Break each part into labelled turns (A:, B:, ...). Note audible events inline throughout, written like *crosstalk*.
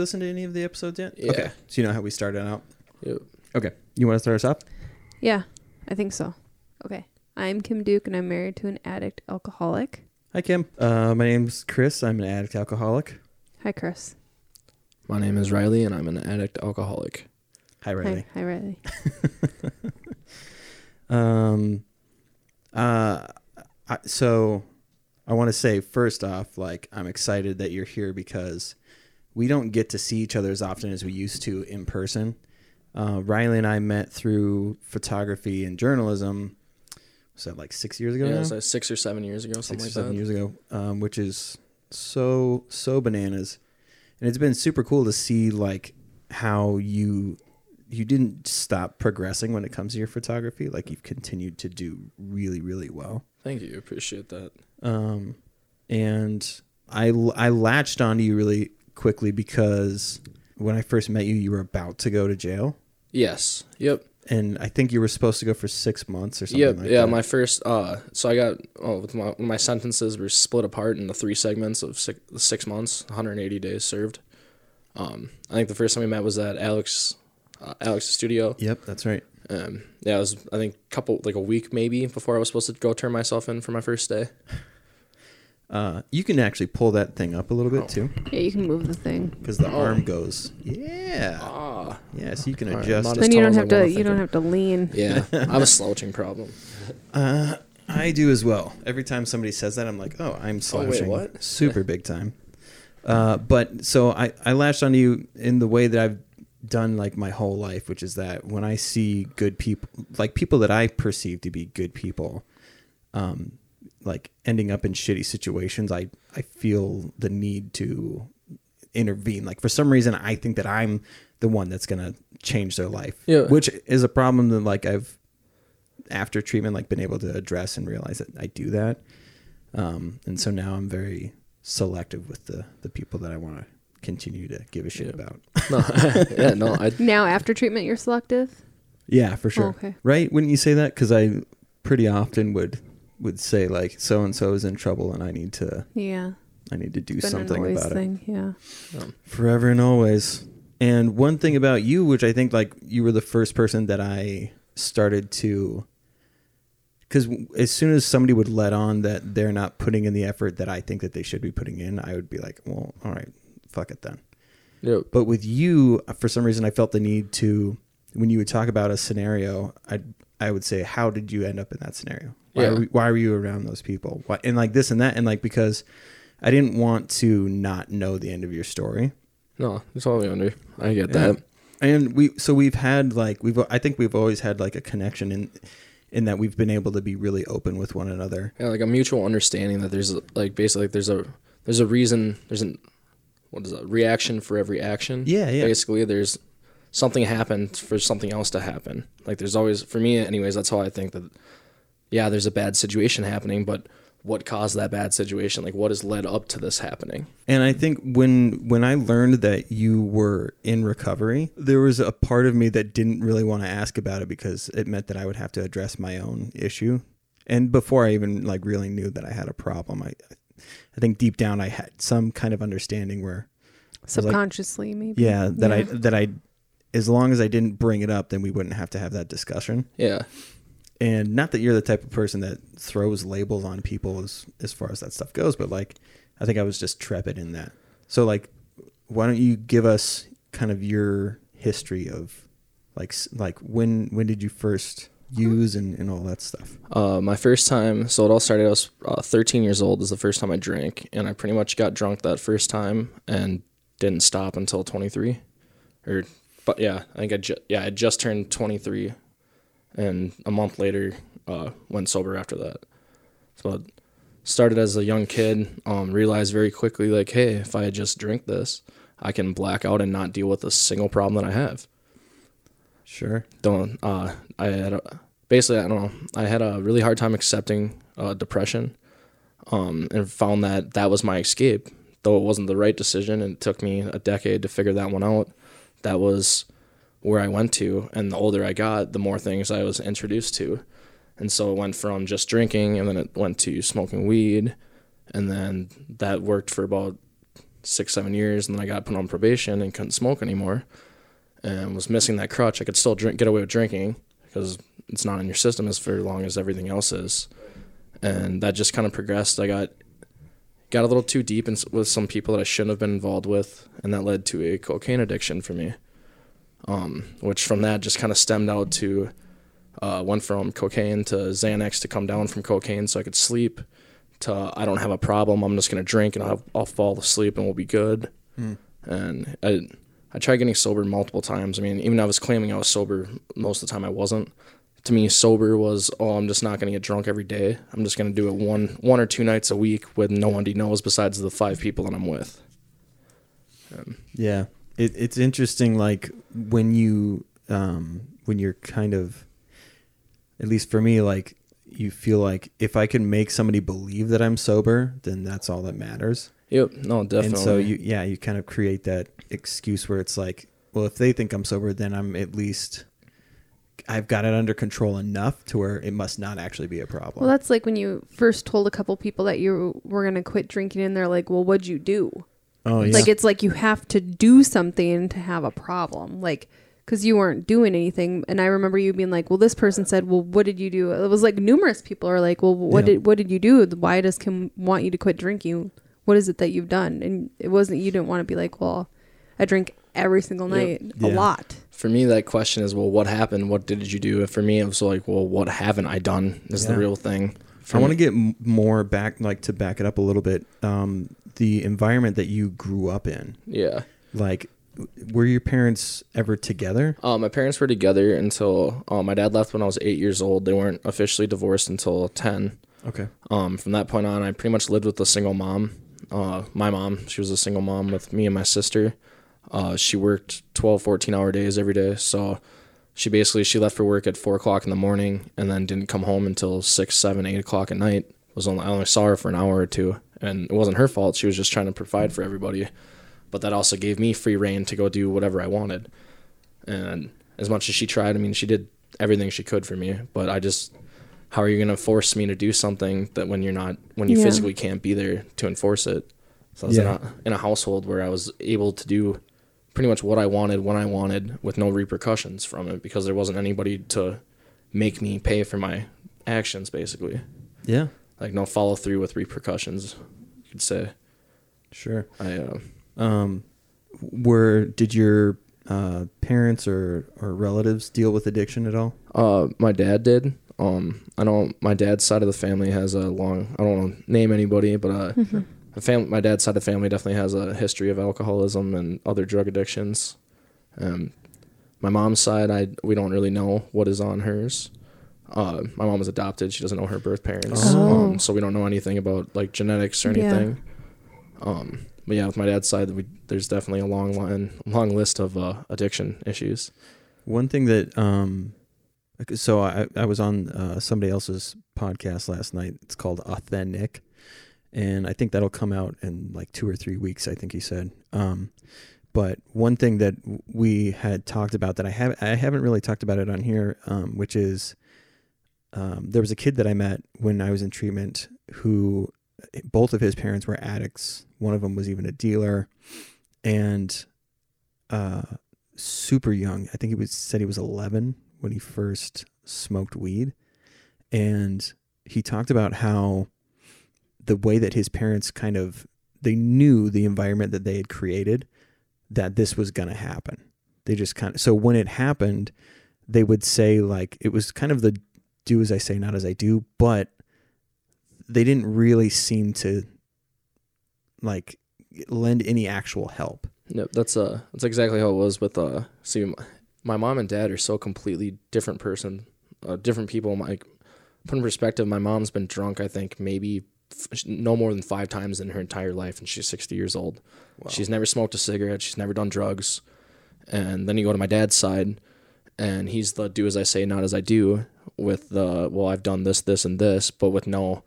A: listen to any of the episodes yet?
B: Yeah.
A: Okay. So you know how we started out.
B: Yep.
A: Okay. You want to start us off?
C: Yeah, I think so. Okay. I'm Kim Duke and I'm married to an addict alcoholic.
A: Hi, Kim. Uh, my name's Chris. I'm an addict alcoholic.
C: Hi, Chris.
B: My name is Riley, and I'm an addict alcoholic.
A: Hi, Riley.
C: Hi, hi, Riley. *laughs*
A: Um, uh, I, so I want to say first off, like I'm excited that you're here because we don't get to see each other as often as we used to in person. Uh, Riley and I met through photography and journalism. Was that like six years ago?
B: Yeah,
A: now?
B: it was like six or seven years ago,
A: six
B: something
A: or
B: like
A: seven
B: that.
A: years ago, um, which is so so bananas, and it's been super cool to see like how you you didn't stop progressing when it comes to your photography. Like you've continued to do really really well,
B: Thank you, appreciate that.
A: um, and I I latched onto you really quickly because when I first met you, you were about to go to jail,
B: Yes. Yep.
A: and I think you were supposed to go for six months or something.
B: Yep.
A: like
B: yeah.
A: that.
B: My first. Uh. So I got. Oh, with my my sentences were split apart into three segments of six, six months, 180 days served. Um. I think the first time we met was at Alex, uh, Alex's studio.
A: Yep, that's right.
B: Um. Yeah. It was. I think a couple like a week maybe before I was supposed to go turn myself in for my first day.
A: Uh, you can actually pull that thing up a little bit
B: Oh.
A: too.
C: Yeah, you can move the thing.
A: because the
B: Oh.
A: arm goes. Yeah,
B: Ah.
A: yeah. So you can
B: All right,
A: adjust.
B: not as
C: Then you
B: tall
C: don't
B: as I
C: have to.
B: wanna
C: You
B: think
C: don't
B: of.
C: have to lean.
B: Yeah. I have a slouching problem. *laughs*
A: Uh, I do as well. Every time somebody says that, I'm like, oh, I'm
B: wait,
A: slouching.
B: what?
A: Super big time. Uh, but so I I latched onto you in the way that I've done like my whole life, which is that when I see good people, like people that I perceive to be good people, um, like ending up in shitty situations, I I feel the need to intervene. Like for some reason, I think that I'm the one that's gonna change their life.
B: Yeah.
A: Which is a problem that like I've after treatment like been able to address and realize that I do that. Um, and so now I'm very selective with the the people that I want to continue to give a shit
B: Yeah.
A: about. *laughs*
B: No. *laughs* yeah. No. I. *laughs*
C: Now after treatment, you're selective.
A: Yeah, for sure.
C: Oh, okay.
A: Right? Wouldn't you say that? Because I pretty often would would say like so and so is in trouble and I need to
C: Yeah.
A: I need to do
C: Been
A: something
C: always
A: about it.
C: thing. Yeah.
B: Um,
A: Forever and always. And one thing about you, which I think like you were the first person that I started to, because as soon as somebody would let on that they're not putting in the effort that I think that they should be putting in, I would be like, well, all right, fuck it then.
B: yep.
A: But with you, for some reason, I felt the need to, when you would talk about a scenario, I I would say, how did you end up in that scenario? Why,
B: Yeah.
A: were, why were you around those people? Why, and like this and that, and like because I didn't want to not know the end of your story.
B: No. It's all under. I get that.
A: And we, so we've had like we've, I think we've always had like a connection in, in that we've been able to be really open with one another.
B: Yeah, like a mutual understanding that there's like basically like there's a there's a reason there's an what is that reaction for every action.
A: Yeah, yeah.
B: Basically, there's something happened for something else to happen. Like there's always for me, anyways. That's how I think that. Yeah, there's a bad situation happening, but what caused that bad situation? Like what has led up to this happening?
A: And I think when when I learned that you were in recovery, there was a part of me that didn't really want to ask about it because it meant that I would have to address my own issue. And before I even like really knew that I had a problem, I I think deep down I had some kind of understanding where was like-
C: Subconsciously, maybe.
A: yeah, that I that I as long as I didn't bring it up, then we wouldn't have to have that discussion.
B: Yeah,
A: And not that you're the type of person that throws labels on people as as far as that stuff goes, but like I think I was just trepid in that. So like why don't you give us kind of your history of like like when when did you first use and, and all that stuff?
B: Uh, my first time, so it all started. I was uh, 13 years old. Is the first time I drank, and I pretty much got drunk that first time and didn't stop until 23. Or, but yeah, I think I ju- yeah I just turned 23, and a month later, uh, went sober after that. So it started as a young kid. Um, realized very quickly like, hey, if I just drink this, I can black out and not deal with a single problem that I have
A: Sure.
B: don't uh i had a, basically i don't know i had a really hard time accepting uh depression um and found that that was my escape though it wasn't the right decision and it took me a decade to figure that one out that was where i went to and the older i got the more things i was introduced to and so it went from just drinking and then it went to smoking weed and then that worked for about six, seven years, and then I got put on probation and couldn't smoke anymore, and was missing that crutch. I could still drink, get away with drinking because it's not in your system as for long as everything else is, and that just kind of progressed. I got got a little too deep in, with some people that I shouldn't have been involved with, and that led to a cocaine addiction for me. Um, which from that just kind of stemmed out to uh, went from cocaine to Xanax to come down from cocaine so I could sleep to I don't have a problem. I'm just gonna drink and I'll, I'll fall asleep and we'll be good.
A: Mm.
B: And I I tried getting sober multiple times. I mean, even though I was claiming I was sober most of the time, I wasn't. To me, sober was oh, I'm just not gonna get drunk every day. I'm just gonna do it one one or two nights a week with no one he knows besides the five people that I'm with. Um,
A: Yeah, it, it's interesting. Like when you um, when you're kind of, at least for me, like you feel like if I can make somebody believe that I'm sober, then that's all that matters.
B: yep, no, definitely.
A: And so you, yeah, you kind of create that excuse where it's like, well, if they think I'm sober, then I'm at least. I've got it under control enough to where it must not actually be a problem.
C: Well, that's like when you first told a couple people that you were going to quit drinking, and they're like, well, what'd you do?
A: Oh yeah,
C: Like, it's like you have to do something to have a problem. Like, because you weren't doing anything. And I remember you being like, well, this person said, well, what did you do? It was like numerous people are like, well, what
A: Yeah.
C: did what did you do? Why does Kim want you to quit drinking? What is it that you've done? And it wasn't, you didn't want to be like, well, I drink every single
B: Yep.
C: night, a
A: Yeah.
C: lot.
B: for me that question is well what happened what did you do for me it was like well what haven't i done is
A: Yeah.
B: the real thing for
A: I want to get more back, like to back it up a little bit. Um, the environment that you grew up in,
B: yeah
A: like, were your parents ever together?
B: uh, my parents were together until uh, my dad left when i was eight years old they weren't officially divorced until 10
A: Okay.
B: um, from that point on i pretty much lived with a single mom uh, my mom she was a single mom with me and my sister uh, she worked 12 14 hour days every day so she basically she left for work at four o'clock in the morning and then didn't come home until six seven eight o'clock at night. Was only i only saw her for an hour or two and it wasn't her fault. She was just trying to provide for everybody. But that also gave me free reign to go do whatever i wanted. And as much as she tried i mean she did everything she could for me. But i just how are you going to force me to do something that when you're not when you
C: Yeah.
B: physically can't be there to enforce it? So i was in, a, in a household where i was able to do pretty much what i wanted when i wanted with no repercussions from it because there wasn't anybody to make me pay for my actions basically
A: Yeah.
B: like no follow through with repercussions you could say
A: Sure.
B: i uh,
A: Um, were did your uh, parents or or relatives deal with addiction at all?
B: Uh, my dad did. Um, I know my dad's side of the family has a long. I don't want to name anybody, but uh, the fam- my dad's side of the family definitely has a history of alcoholism and other drug addictions. Um, my mom's side, I we don't really know what is on hers. Uh, my mom was adopted. She doesn't know her birth parents,
C: Oh.
B: um, so we don't know anything about like genetics or
C: Yeah.
B: anything. Um, but yeah, with my dad's side, we, there's definitely a long line, long list of uh, addiction issues.
A: One thing that um, so I I was on uh, somebody else's podcast last night. It's called Authentic, and I think that'll come out in like two or three weeks. I think he said. Um, but one thing that we had talked about that I have I haven't really talked about it on here, um, which is um, there was a kid that I met when I was in treatment who both of his parents were addicts. One of them was even a dealer, and uh, super young. I think he was said he was 11 when he first smoked weed, and he talked about how the way that his parents kind of they knew the environment that they had created that this was going to happen. They just kind of so when it happened, they would say like it was kind of the do as I say, not as I do, but they didn't really seem to like lend any actual help.
B: No, that's uh that's exactly how it was with uh see my, my mom and dad are so completely different person, uh, different people. Like put in perspective, my mom's been drunk I think maybe no more than 5 times in her entire life and she's 60 years old. She's never smoked a cigarette, she's never done drugs. And then you go to my dad's side and he's the do as I say, not as I do with the well I've done this this and this, but with no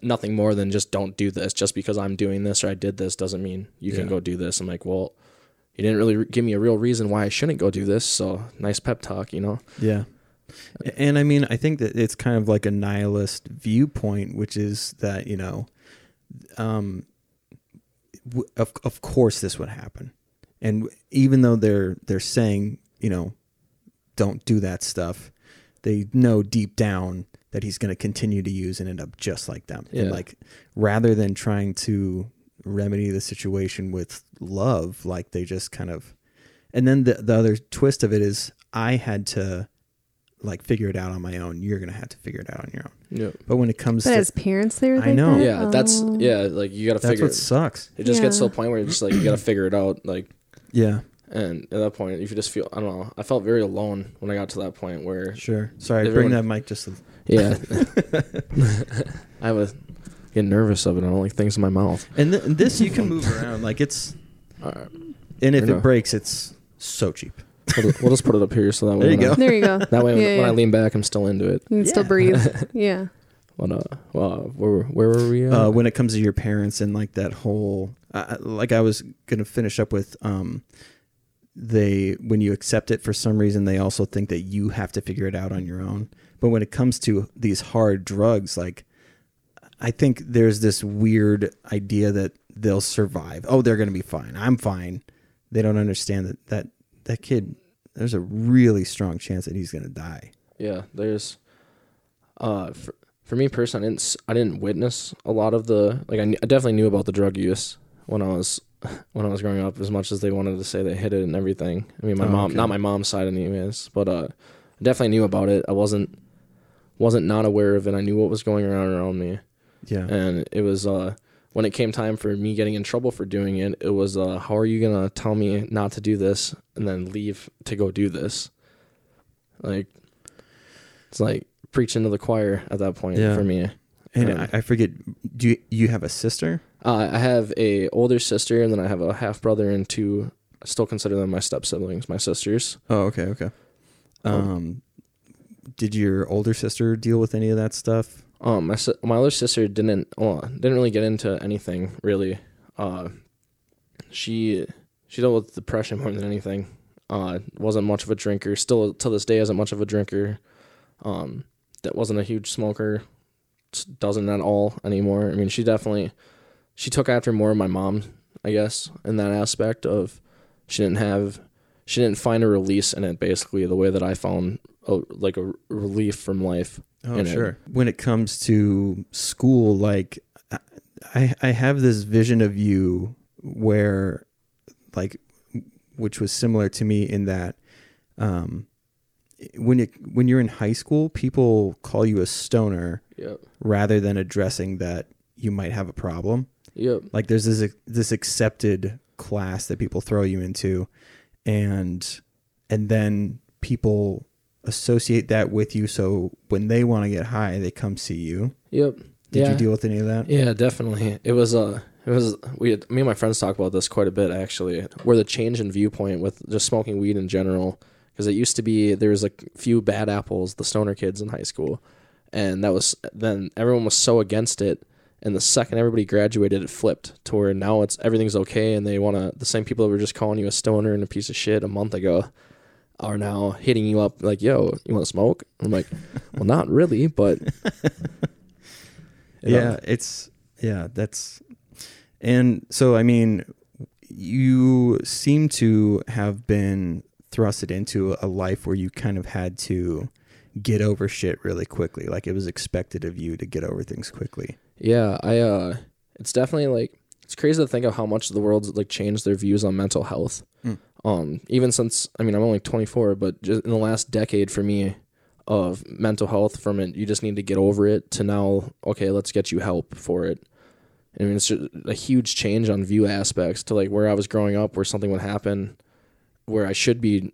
B: nothing more than just don't do this. Just because I'm doing this or I did this doesn't mean you can go do this. I'm like, well, you didn't really re- give me a real reason why I shouldn't go do this. So nice pep talk, you know?
A: Yeah. And I mean, I think that it's kind of like a nihilist viewpoint, which is that, you know, um, w- of of course this would happen. And even though they're they're saying, you know, don't do that stuff, they know deep down that he's going to continue to use and end up just like them. And like rather than trying to remedy the situation with love, like they just kind of and then the the other twist of it is I had to like figure it out on my own. You're going to have to figure it out on your own.
B: Yeah.
A: But when it comes
C: But
A: to
C: as parents, they were
A: I know.
C: that?
B: Yeah, that's
C: Oh.
B: yeah. Like you got to
A: that's
B: figure.
A: what sucks.
B: It just gets to
C: Yeah.
B: a point where you're just like you got to figure it out. Like,
A: Yeah.
B: and at that point, if you just feel, I don't know. I felt very alone when I got to that point where,
A: Sure. Sorry,
B: Everyone-
A: bring that mic just a
B: yeah, *laughs* *laughs* I was getting nervous of it. I don't like things in my mouth.
A: And, th- and this you can move around like it's
B: Uh,
A: and if it breaks it's so cheap.
B: We'll, we'll just put it up here so that way.
A: There you
B: when I-
A: go.
C: There you go.
B: that way, when,
C: Yeah,
B: when I lean back, I'm still into it.
C: You can still breathe. *laughs* Yeah.
B: But uh, well, where where were we? At?
A: Uh, when it comes to your parents and like that whole uh, like I was going to finish up with um they when you accept it for some reason they also think that you have to figure it out on your own. But when it comes to these hard drugs like I think there's this weird idea that they'll survive. Oh, they're going to be fine. I'm fine. They don't understand that that that kid there's a really strong chance that he's going to die.
B: Yeah, there's uh for, for me personally, I didn't I didn't witness a lot of the like I, kn- I definitely knew about the drug use when I was *laughs* when I was growing up as much as they wanted to say they hid it and everything. I mean, my
A: Oh,
B: mom,
A: okay.
B: not my mom's side anyways, but uh I definitely knew about it. I wasn't wasn't not aware of it. I knew what was going around around me.
A: Yeah.
B: And it was uh when it came time for me getting in trouble for doing it, it was uh how are you going to tell me not to do this and then leave to go do this? Like it's like preaching to the choir at that point
A: Yeah.
B: for me.
A: And
B: Um,
A: I, forget do you, you have a sister?
B: Uh, I have a older sister and then I have a half brother and two I still consider them my step siblings, my sisters.
A: Oh, okay, okay.
B: Um,
A: Um, did your older sister deal with any of that stuff?
B: Um, my my older sister didn't well, didn't really get into anything really. Uh, she she dealt with depression more than anything. Uh, wasn't much of a drinker. Still to this day isn't much of a drinker. Um, that wasn't a huge smoker. Doesn't at all anymore. I mean, she definitely she took after more of my mom, I guess, in that aspect of she didn't have she didn't find a release in it basically the way that I found a, like a relief from life.
A: Oh,
B: in it.
A: sure. When it comes to school, like I, I have this vision of you where, like, which was similar to me in that, um, when you when you're in high school, people call you a stoner
B: Yep.
A: rather than addressing that you might have a problem.
B: Yep.
A: like there's this this accepted class that people throw you into and and then people associate that with you so when they want to get high they come see you
B: Yep.
A: did
B: yeah.
A: you deal with any of that
B: Yeah, definitely. It was uh it was we had, me and my friends talk about this quite a bit actually. Where the change in viewpoint with just smoking weed in general because it used to be there was a few bad apples, the stoner kids in high school. And that was then everyone was so against it and the second everybody graduated it flipped to where now it's everything's okay and they want to the same people that were just calling you a stoner and a piece of shit a month ago are now hitting you up like, "Yo, you want to smoke?" I'm like, "Well, not really, but you *laughs* know,
A: yeah it's yeah that's and so i mean you seem to have been thrusted into a life where you kind of had to get over shit really quickly like it was expected of you to get over things quickly
B: Yeah, I uh it's definitely like it's crazy to think of how much the world's like changed their views on mental health.
A: Mm.
B: Um even since I mean I'm only 24, but just in the last decade for me of mental health from it you just need to get over it to now okay, let's get you help for it. I mean it's a huge change on view aspects to like where I was growing up where something would happen where I should be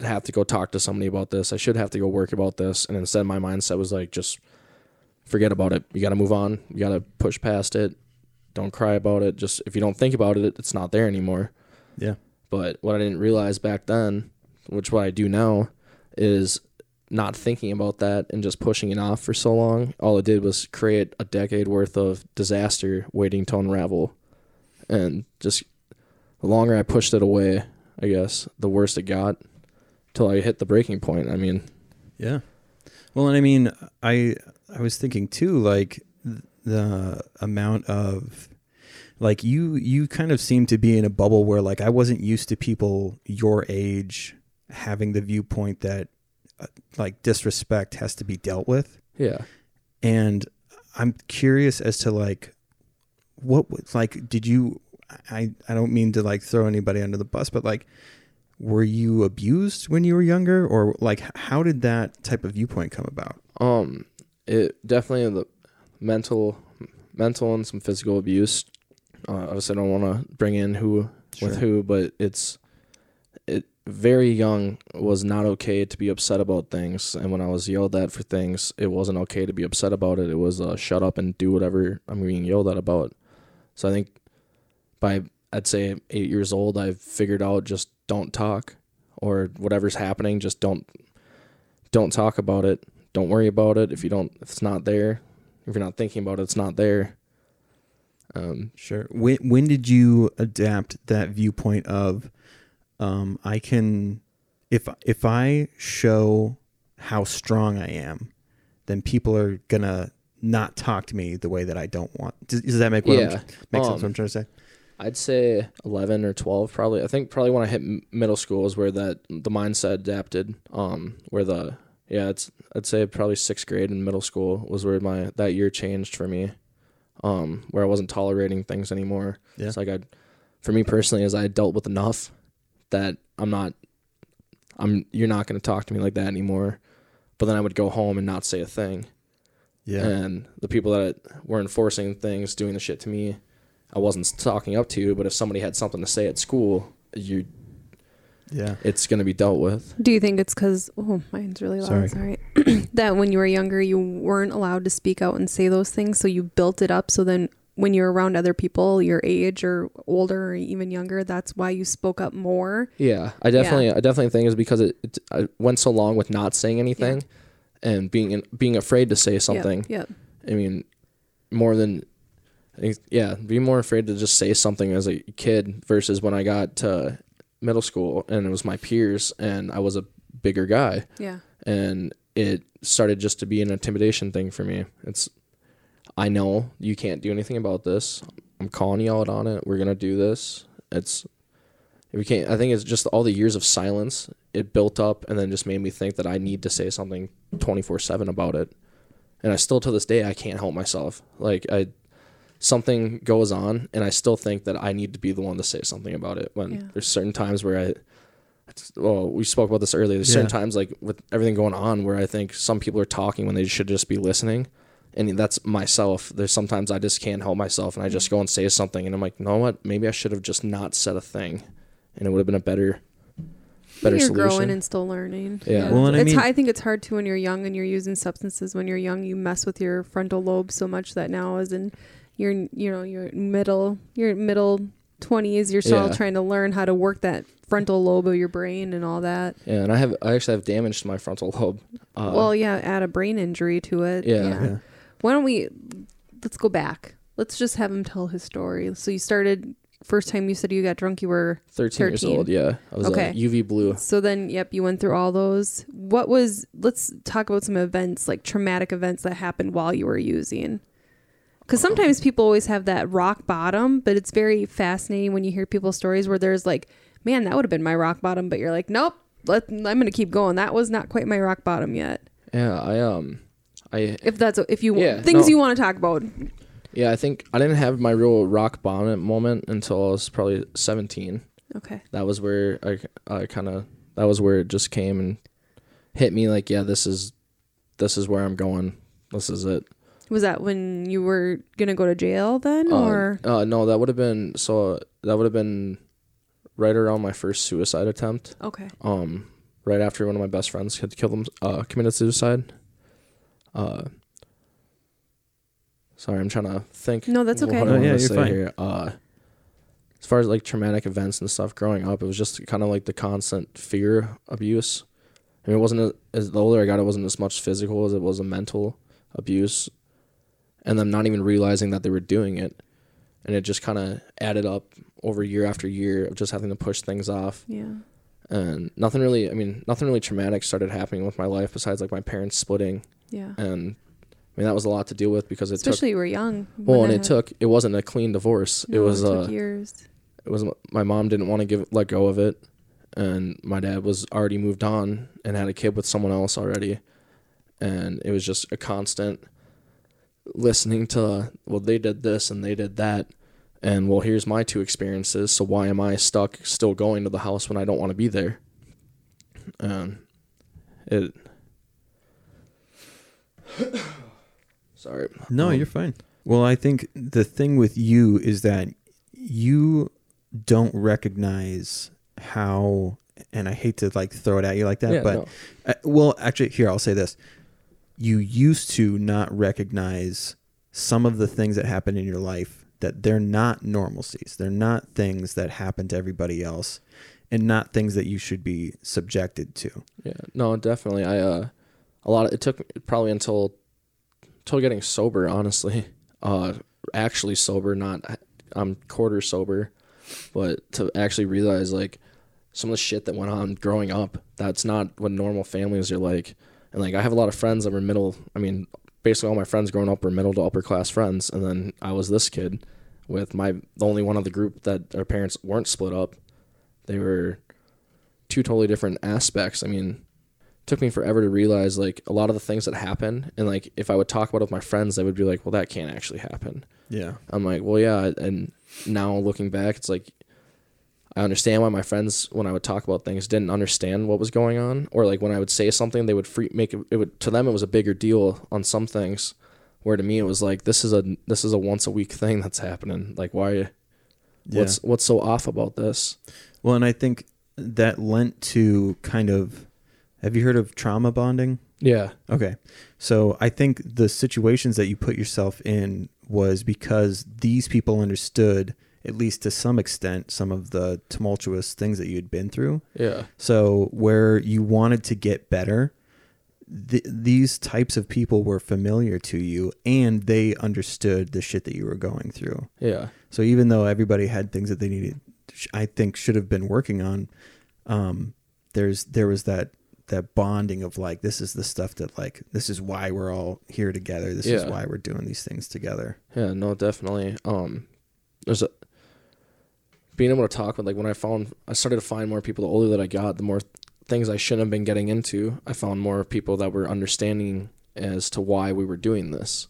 B: have to go talk to somebody about this. I should have to go work about this and instead my mindset was like just forget about it. You got to move on. You got to push past it. Don't cry about it. Just if you don't think about it, it's not there anymore.
A: yeah
B: But what I didn't realize back then, which what I do now, is not thinking about that and just pushing it off for so long. All it did was create a decade worth of disaster waiting to unravel. And just the longer I pushed it away, I guess, the worse it got till I hit the breaking point. I mean,
A: Yeah. Well, and I mean, I I was thinking too, like the amount of like you you kind of seem to be in a bubble where like I wasn't used to people your age having the viewpoint that uh, like disrespect has to be dealt with
B: Yeah.
A: and I'm curious as to like what was like did you I I don't mean to like throw anybody under the bus but like were you abused when you were younger or like how did that type of viewpoint come about
B: Um, it definitely the mental, mental and some physical abuse. Uh, obviously, I don't want to bring in who with who, but it's it very young was not okay to be upset about things, and when I was yelled at for things, it wasn't okay to be upset about it. It was uh, shut up and do whatever I'm being yelled at about. So I think by I'd say eight years old, I've figured out just don't talk, or whatever's happening, just don't don't talk about it. Don't worry about it. If you don't if it's not there if you're not thinking about it it's not there um
A: Sure. When when did you adapt that viewpoint of um I can if if I show how strong I am, then people are going to not talk to me the way that I don't want. Does, does that make what
B: Yeah.
A: Make sense
B: Um,
A: what I'm trying to say?
B: i'd say 11 or 12 probably i think probably when i hit middle school is where that the mindset adapted um where the yeah it's i'd say probably sixth grade and middle school was where my that year changed for me um where i wasn't tolerating things anymore
A: Yeah.
B: it's like i for me personally is i dealt with enough that i'm not i'm you're not going to talk to me like that anymore but then i would go home and not say a thing
A: Yeah.
B: and the people that were enforcing things, doing the shit to me, I wasn't talking up to. But if somebody had something to say at school, you
A: yeah.
B: it's going to be dealt with.
C: Do you think it's because oh mine's really loud?
A: Sorry.
C: Sorry. *clears throat* that when you were younger, you weren't allowed to speak out and say those things, so you built it up. So then, when you're around other people your age or older or even younger, that's why you spoke up more.
B: Yeah, I definitely, I definitely think is because it, it I went so long with not saying anything, and being being afraid to say something.
C: Yep.
B: I mean, more than, yeah, be more afraid to just say something as a kid versus when I got to middle school and it was my peers and I was a bigger guy.
C: Yeah.
B: and it started just to be an intimidation thing for me. It's I know you can't do anything about this. I'm calling you out on it. We're gonna do this. It's we can't. I think it's just all the years of silence. It built up and then just made me think that I need to say something 24 seven about it. And I still to this day I can't help myself. Like I something goes on and I still think that I need to be the one to say something about it when
C: Yeah.
B: there's certain times where I well, we spoke about this earlier. There's certain
A: Yeah.
B: times like with everything going on where I think some people are talking when they should just be listening. And that's myself. There's sometimes I just can't help myself and I just go and say something and I'm like, you know what? Maybe I should have just not said a thing and it would have been a better better
C: you're
B: solution.
C: growing and still learning.
B: Yeah.
A: Well, and I mean-
C: I think it's hard too when you're young and you're using substances. When you're young, you mess with your frontal lobe so much that now, as in you're you know you're middle you're middle twenties, you're still
B: Yeah.
C: trying to learn how to work that frontal lobe of your brain and all that.
B: yeah, and I have I actually have damage to my frontal lobe. Uh,
C: well, yeah, add a brain injury to it.
B: Yeah.
A: Yeah.
C: Why don't we? Let's go back. Let's just have him tell his story. So you started first time you said you got drunk. You were
B: 13, years old, yeah. I was
C: Okay.
B: uh, UV blue.
C: So then, yep, you went through all those. What was, let's talk about some events, like traumatic events that happened while you were using. Because sometimes people always have that rock bottom, but it's very fascinating when you hear people's stories where there's like, man, that would have been my rock bottom, but you're like, nope, let, I'm going to keep going. That was not quite my rock bottom yet.
B: Yeah, I um I
C: If that's, if you,
B: Yeah,
C: things
B: no.
C: you want to talk about.
B: yeah, I think I didn't have my real rock bottom moment until I was probably 17.
C: Okay.
B: that was where I, I kind of that was where it just came and hit me like yeah this is this is where I'm going this is it
C: Was that when you were going to go to jail then?
B: Uh,
C: or,
B: uh, no that would have been so that would have been right around my first suicide attempt
C: okay.
B: um right after one of my best friends had killed him uh committed suicide uh sorry I'm trying to think
C: No, that's okay.
B: what I wanted
A: yeah, you're
B: say
A: fine.
B: here. uh as far as like traumatic events and stuff growing up, it was just kind of like the constant fear abuse. I mean, it wasn't a, as the older I got, it wasn't as much physical as it was a mental abuse, and them not even realizing that they were doing it, and it just kind of added up over year after year of just having to push things off,
C: Yeah.
B: and nothing really. I mean, nothing really traumatic started happening with my life besides like my parents splitting
C: Yeah.
B: and I mean, that was a lot to deal with because it
C: Especially
B: took
C: you were young.
B: well, and it took it wasn't a clean divorce.
C: happened.
B: it
C: No,
B: was
C: took
B: uh,
C: years.
B: it was my mom didn't want to give let go of it, and my dad was already moved on and had a kid with someone else already, and it was just a constant listening to well they did this and they did that and well here's my two experiences so why am i stuck still going to the house when i don't want to be there and it *coughs* sorry
A: No,
B: Um,
A: you're fine. Well, I think the thing with you is that you don't recognize how, and I hate to like throw it at you like that,
B: yeah,
A: but
B: no.
A: uh, well, actually, here I'll say this: you used to not recognize some of the things that happen in your life that they're not normalcies. They're not things that happen to everybody else, and not things that you should be subjected to.
B: Yeah, no, definitely. I uh, a lot. Of, it took probably until until getting sober. Honestly, *laughs* uh, actually sober. Not I'm quarter sober, but to actually realize like some of the shit that went on growing up. That's not what normal families are like. And like I have a lot of friends that were middle. I mean, basically all my friends growing up were middle to upper class friends, and then I was this kid with my the only one of the group that our parents weren't split up. They were two totally different aspects. I mean, it took me forever to realize like a lot of the things that happen, and like if I would talk about it with my friends, they would be like, "Well, that can't actually happen."
A: Yeah.
B: I'm like, "Well, yeah." And now looking back, it's like I understand why my friends, when I would talk about things, didn't understand what was going on, or like when I would say something, they would free make it. It would to them it was a bigger deal on some things, where to me it was like this is a this is a once a week thing that's happening. Like why?
A: Yeah.
B: What's what's so off about this?
A: Well, and I think that lent to kind of. Have you heard of trauma bonding?
B: Yeah,
A: Okay. So I think the situations that you put yourself in was because these people understood, at least to some extent, some of the tumultuous things that you had been through.
B: yeah,
A: So where you wanted to get better, th- these types of people were familiar to you and they understood the shit that you were going through.
B: yeah,
A: So even though everybody had things that they needed, I think should have been working on, um, there's there was that that bonding of like this is the stuff that like this is why we're all here together. This is why we're doing these things together.
B: yeah. No, definitely. Um, there's a being able to talk with like when I found I started to find more people. The older that I got, the more things I shouldn't have been getting into. I found more people that were understanding as to why we were doing this,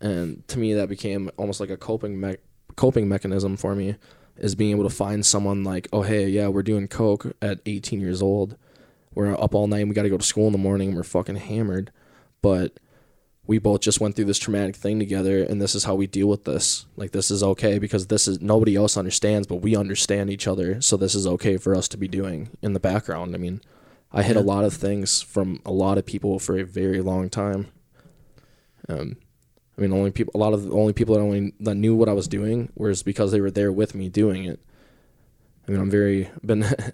B: and to me that became almost like a coping me- coping mechanism for me. Is being able to find someone like, oh hey, yeah, we're doing coke at 18 years old. We're up all night. We got to go to school in the morning. We're fucking hammered, but we both just went through this traumatic thing together and this is how we deal with this. Like this is okay because this is nobody else understands but we understand each other. So this is okay for us to be doing in the background. I mean i hid a lot of things from a lot of people for a very long time. Um i mean only people a lot of the only people that only that knew what i was doing was because they were there with me doing it. I mean i'm very *laughs* been *laughs* i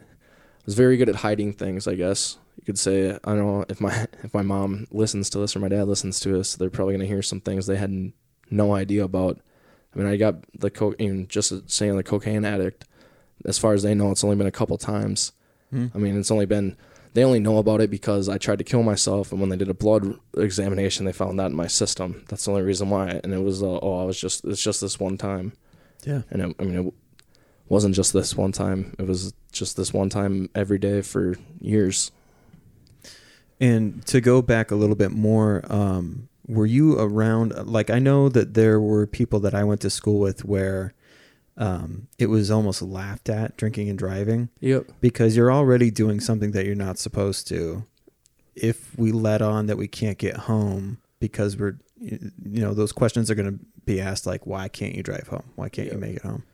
B: was very good at hiding things i guess you could say I don't know if my *laughs* if my mom listens to this or my dad listens to us, they're probably gonna hear some things they had no idea about. I mean, I got the even just saying the cocaine addict. As far as they know, it's only been a couple times.
A: Hmm.
B: I mean, it's only been they only know about it because I tried to kill myself, and when they did a blood examination, they found that in my system. That's the only reason why. And it was uh, oh, I was just it's just this one time,
A: Yeah.
B: and it, I mean, it wasn't just this one time. It was just this one time every day for years.
A: And to go back a little bit more, um, were you around? Like, I know that there were people that I went to school with where um, it was almost laughed at drinking and driving
B: Yep.
A: because you're already doing something that you're not supposed to. If we let on that we can't get home because we're, you know, those questions are going to be asked like, why can't you drive home? Why can't you make it home?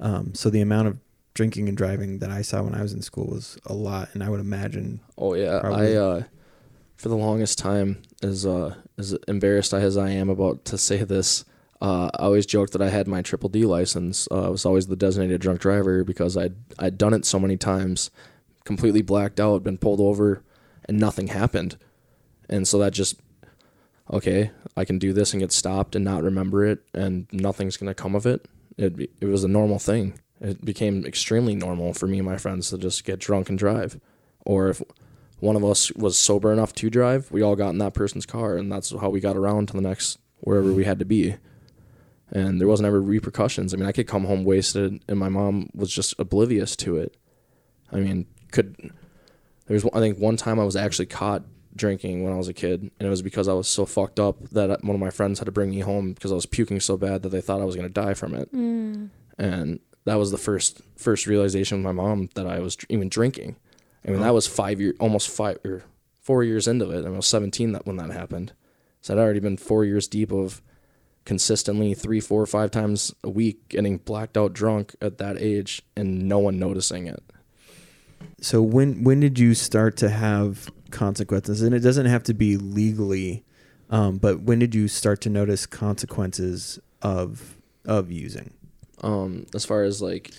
A: Um, so the amount of drinking and driving that I saw when I was in school was a lot, and I would imagine
B: Oh yeah. I uh, for the longest time, as uh, as embarrassed as I am about to say this, uh, I always joked that I had my triple D license. Uh, I was always the designated drunk driver because I'd I'd done it so many times, completely blacked out, been pulled over, and nothing happened, and so that just okay, I can do this and get stopped and not remember it, and nothing's gonna come of it. It it was a normal thing. It became extremely normal for me and my friends to just get drunk and drive, or if one of us was sober enough to drive, we all got in that person's car, and that's how we got around to the next wherever we had to be. And there wasn't ever repercussions. I mean, I could come home wasted, and my mom was just oblivious to it. I mean, could there was I think one time I was actually caught drinking when I was a kid, and it was because I was so fucked up that one of my friends had to bring me home because I was puking so bad that they thought I was gonna die from it. Mm. And that was the first first realization with my mom that I was even drinking. I mean, that was five year, almost five or four years into it. I was seventeen that when that happened, so I'd already been four years deep of consistently three, four, five times a week getting blacked out drunk at that age and no one noticing it.
A: So when when did you start to have consequences? And it doesn't have to be legally, um, but when did you start to notice consequences of of using?
B: Um, as far as like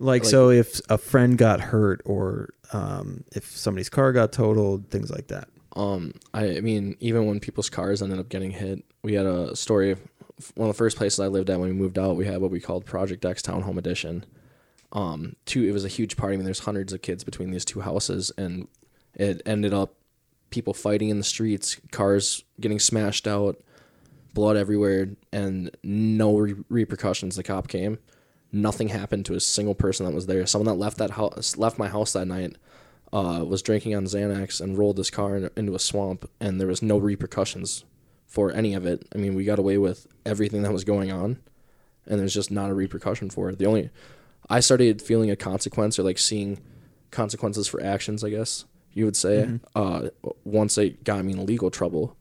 A: Like,
B: Like-
A: so if a friend got hurt or um, if somebody's car got totaled, things like that.
B: Um, I, I mean, even when people's cars ended up getting hit, we had a story. Of, one of the first places I lived at when we moved out, we had what we called Project X Town Home Edition. Um, two, it was a huge party. I mean, there's hundreds of kids between these two houses, and it ended up people fighting in the streets, cars getting smashed out, blood everywhere, and no re- repercussions. The cop came. Nothing happened to a single person that was there. Someone that left that house, left my house that night, uh, was drinking on Xanax and rolled his car in, into a swamp, and there was no repercussions for any of it. I mean, we got away with everything that was going on, and there's just not a repercussion for it. The only I started feeling a consequence or like seeing consequences for actions, I guess you would say, uh, once it got me in legal trouble.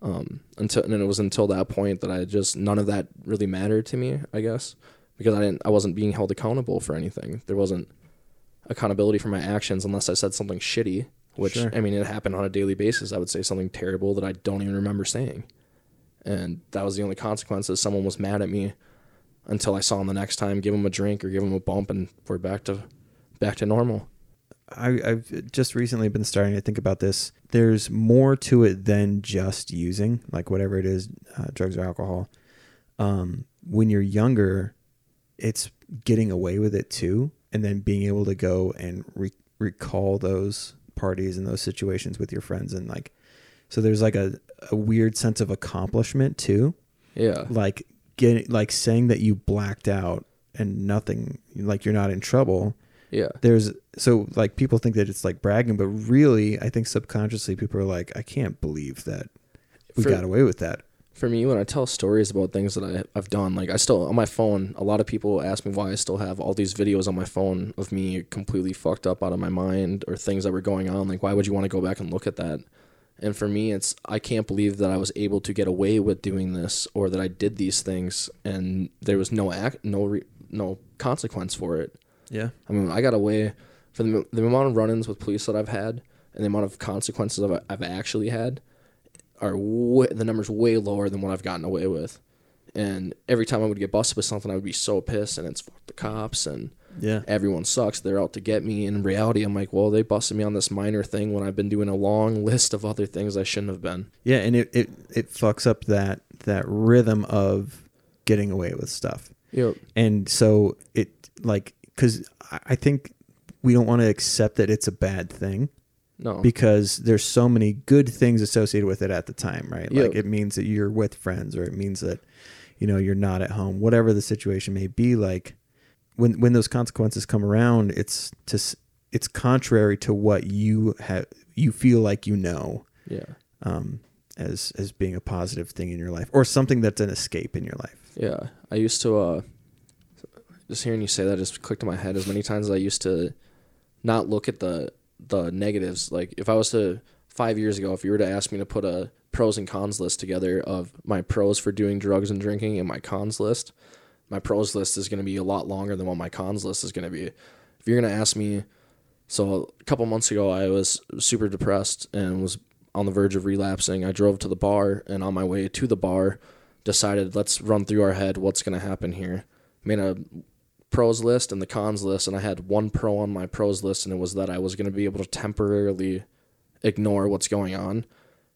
B: Um, until and it was until that point that I just none of that really mattered to me, I guess, because I didn't I wasn't being held accountable for anything. There wasn't accountability for my actions unless I said something shitty, which
A: Sure.
B: I mean it happened on a daily basis. I would say something terrible that I don't even remember saying. And that was the only consequence is someone was mad at me until I saw him the next time, give him a drink or give him a bump and we're back to back to normal.
A: I, I've just recently been starting to think about this. There's more to it than just using, like whatever it is, uh, drugs or alcohol. Um, when you're younger, it's getting away with it too, and then being able to go and re- recall those parties and those situations with your friends, and like, so there's like a, a weird sense of accomplishment too,
B: Yeah.
A: like getting like saying that you blacked out and nothing, like you're not in trouble
B: Yeah.
A: there's so like people think that it's like bragging, but really, I think subconsciously people are like, I can't believe that we
B: For-
A: got away with that.
B: For me when i tell stories about things that I, i've done like i still on my phone a lot of people ask me why i still have all these videos on my phone of me completely fucked up out of my mind or things that were going on like why would you want to go back and look at that? And for me it's i can't believe that i was able to get away with doing this or that i did these things and there was no act no re, no consequence for it.
A: Yeah,
B: I mean, I got away for the, the amount of run-ins with police that I've had and the amount of consequences I've, I've actually had are way, the numbers way lower than what I've gotten away with. And every time I would get busted with something, I would be so pissed, and it's fuck the cops and
A: yeah,
B: everyone sucks. They're out to get me. And in reality, I'm like, well, they busted me on this minor thing when I've been doing a long *laughs* list of other things I shouldn't have been.
A: yeah, and it it it fucks up that that rhythm of getting away with stuff,
B: Yep.
A: and so it like because I I think we don't want to accept that it's a bad thing
B: No.
A: because there's so many good things associated with it at the time, right?
B: Yeah.
A: Like it means that you're with friends or it means that you know you're not at home, whatever the situation may be like when when those consequences come around, it's to it's contrary to what you have you feel like you know
B: yeah.
A: um as as being a positive thing in your life or something that's an escape in your life.
B: Yeah, I used to. uh Just hearing you say that just clicked in my head as many times as I used to not look at the the negatives. Like if I was to five years ago, if you were to ask me to put a pros and cons list together of my pros for doing drugs and drinking and my cons list, my pros list is going to be a lot longer than what my cons list is going to be. If you're going to ask me, so a couple months ago, I was super depressed and was on the verge of relapsing. I drove to the bar and on my way to the bar, decided let's run through our head what's going to happen here. Made a pros list and the cons list, and I had one pro on my pros list, and it was that I was going to be able to temporarily ignore what's going on.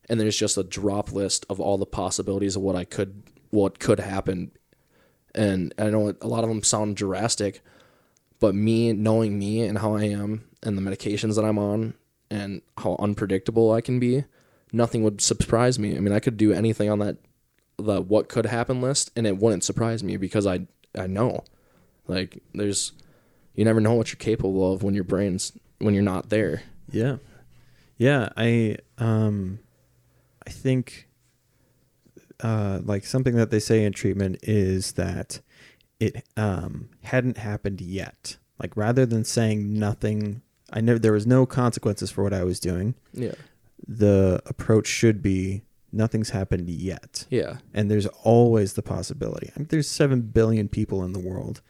B: And there's just a drop list of all the possibilities of what I could, what could happen. And I know a lot of them sound drastic, but me knowing me and how I am and the medications that I'm on and how unpredictable I can be, nothing would surprise me. I mean, I could do anything on that the what could happen list and it wouldn't surprise me because I I know. Like there's you never know what you're capable of when your brain's when you're not there.
A: Yeah. Yeah, I um I think uh like something that they say in treatment is that it um hadn't happened yet. Like rather than saying nothing I never there was no consequences for what I was doing,
B: Yeah.
A: the approach should be nothing's happened yet.
B: Yeah.
A: And there's always the possibility. I mean, there's 7 billion people in the world.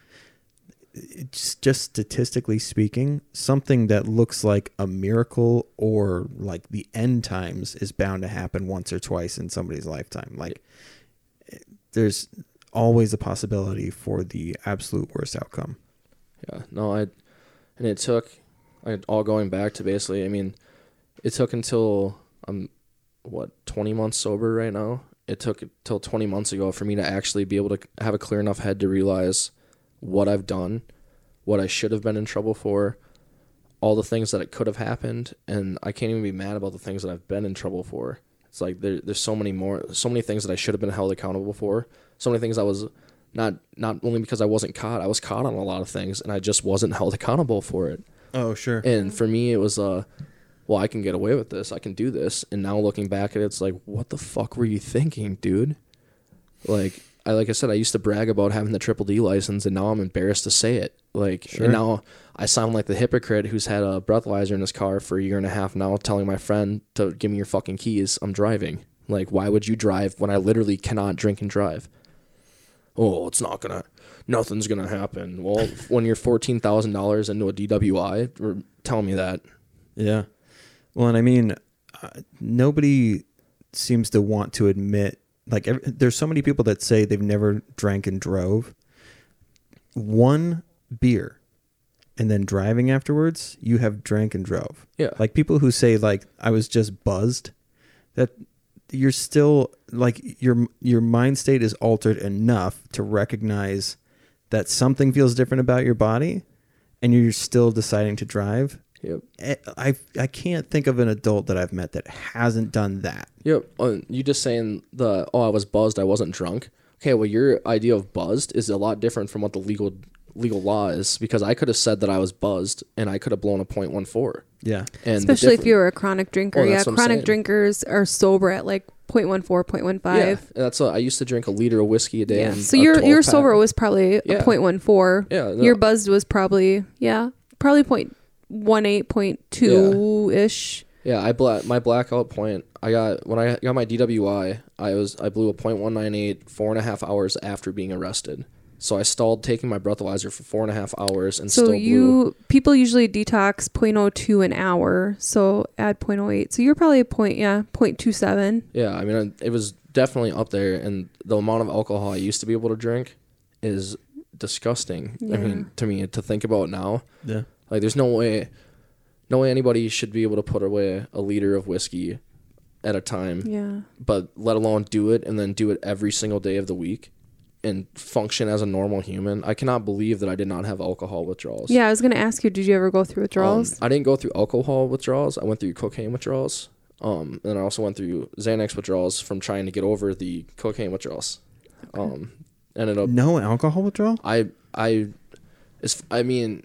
A: It's just statistically speaking, something that looks like a miracle or like the end times is bound to happen once or twice in somebody's lifetime. Like, there's always a possibility for the absolute worst outcome.
B: Yeah, no, I, and it took, I all going back to basically, I mean, it took until I'm, what, 20 months sober right now. It took till 20 months ago for me to actually be able to have a clear enough head to realize what I've done, what I should have been in trouble for, all the things that it could have happened, and I can't even be mad about the things that I've been in trouble for. It's like there, there's so many more, so many things that I should have been held accountable for. So many things I was not not only because I wasn't caught, I was caught on a lot of things, and I just wasn't held accountable for it.
A: Oh, sure.
B: And for me, it was uh, well, I can get away with this. I can do this. And now looking back at it, it's like, what the fuck were you thinking, dude? Like I like I said, I used to brag about having the triple D license, and now I'm embarrassed to say it. Like,
A: Sure.
B: and now I sound like the hypocrite who's had a breathalyzer in his car for a year and a half now, telling my friend to give me your fucking keys. I'm driving. Like, why would you drive when I literally cannot drink and drive? Oh, it's not gonna, nothing's gonna happen. Well, *laughs* when you're fourteen thousand dollars into a DWI, tell me that.
A: Yeah. Well, and I mean, uh, nobody seems to want to admit. Like, every, there's so many people that say they've never drank and drove. One beer, and then driving afterwards, you have drank and drove.
B: Yeah.
A: Like people who say like I was just buzzed, that you're still like your your mind state is altered enough to recognize that something feels different about your body, and you're still deciding to drive.
B: Yep.
A: Eh, I I can't think of an adult that I've met that hasn't done that.
B: Yep. Uh, you just saying the oh I was buzzed I wasn't drunk. Okay, well your idea of buzzed is a lot different from what the legal legal law is because I could have said that I was buzzed and I could have blown a point one four.
A: Yeah.
B: And
C: Especially if
B: you
C: were a chronic drinker.
B: Well,
C: yeah,
B: that's what I'm
C: chronic drinkers are sober at like 0.14, 0.15.
B: yeah, that's what I used to drink a liter of whiskey a day.
C: Yeah.
B: and
C: So your your sober was probably
B: Yeah.
C: a 0.14.
B: Yeah, no.
C: Your buzzed was probably yeah, probably 0.18, 0.2 ish.
B: Yeah, I bla- my blackout point. I got when I got my DWI. I was I blew a .198 four and a half hours after being arrested. So I stalled taking my breathalyzer for four and a half hours and
C: So
B: still blew.
C: you people usually detox 0.02 an hour. So add 0.08. So you're probably a point yeah 0.27.
B: Yeah, I mean it was definitely up there, and the amount of alcohol I used to be able to drink is disgusting. I mean, to me, to think about now,
A: Yeah.
B: Like there's no way, no way anybody should be able to put away a liter of whiskey at a time,
C: Yeah.
B: but let alone do it and then do it every single day of the week and function as a normal human. I cannot believe that I did not have alcohol withdrawals.
C: Yeah, I was gonna ask you, did you ever go through
B: Um,
C: withdrawals?
B: I didn't go through alcohol withdrawals. I went through cocaine withdrawals. Um, and I also went through Xanax withdrawals from trying to get over the cocaine withdrawals. Um, ended up
A: No alcohol withdrawal.
B: I I it's I mean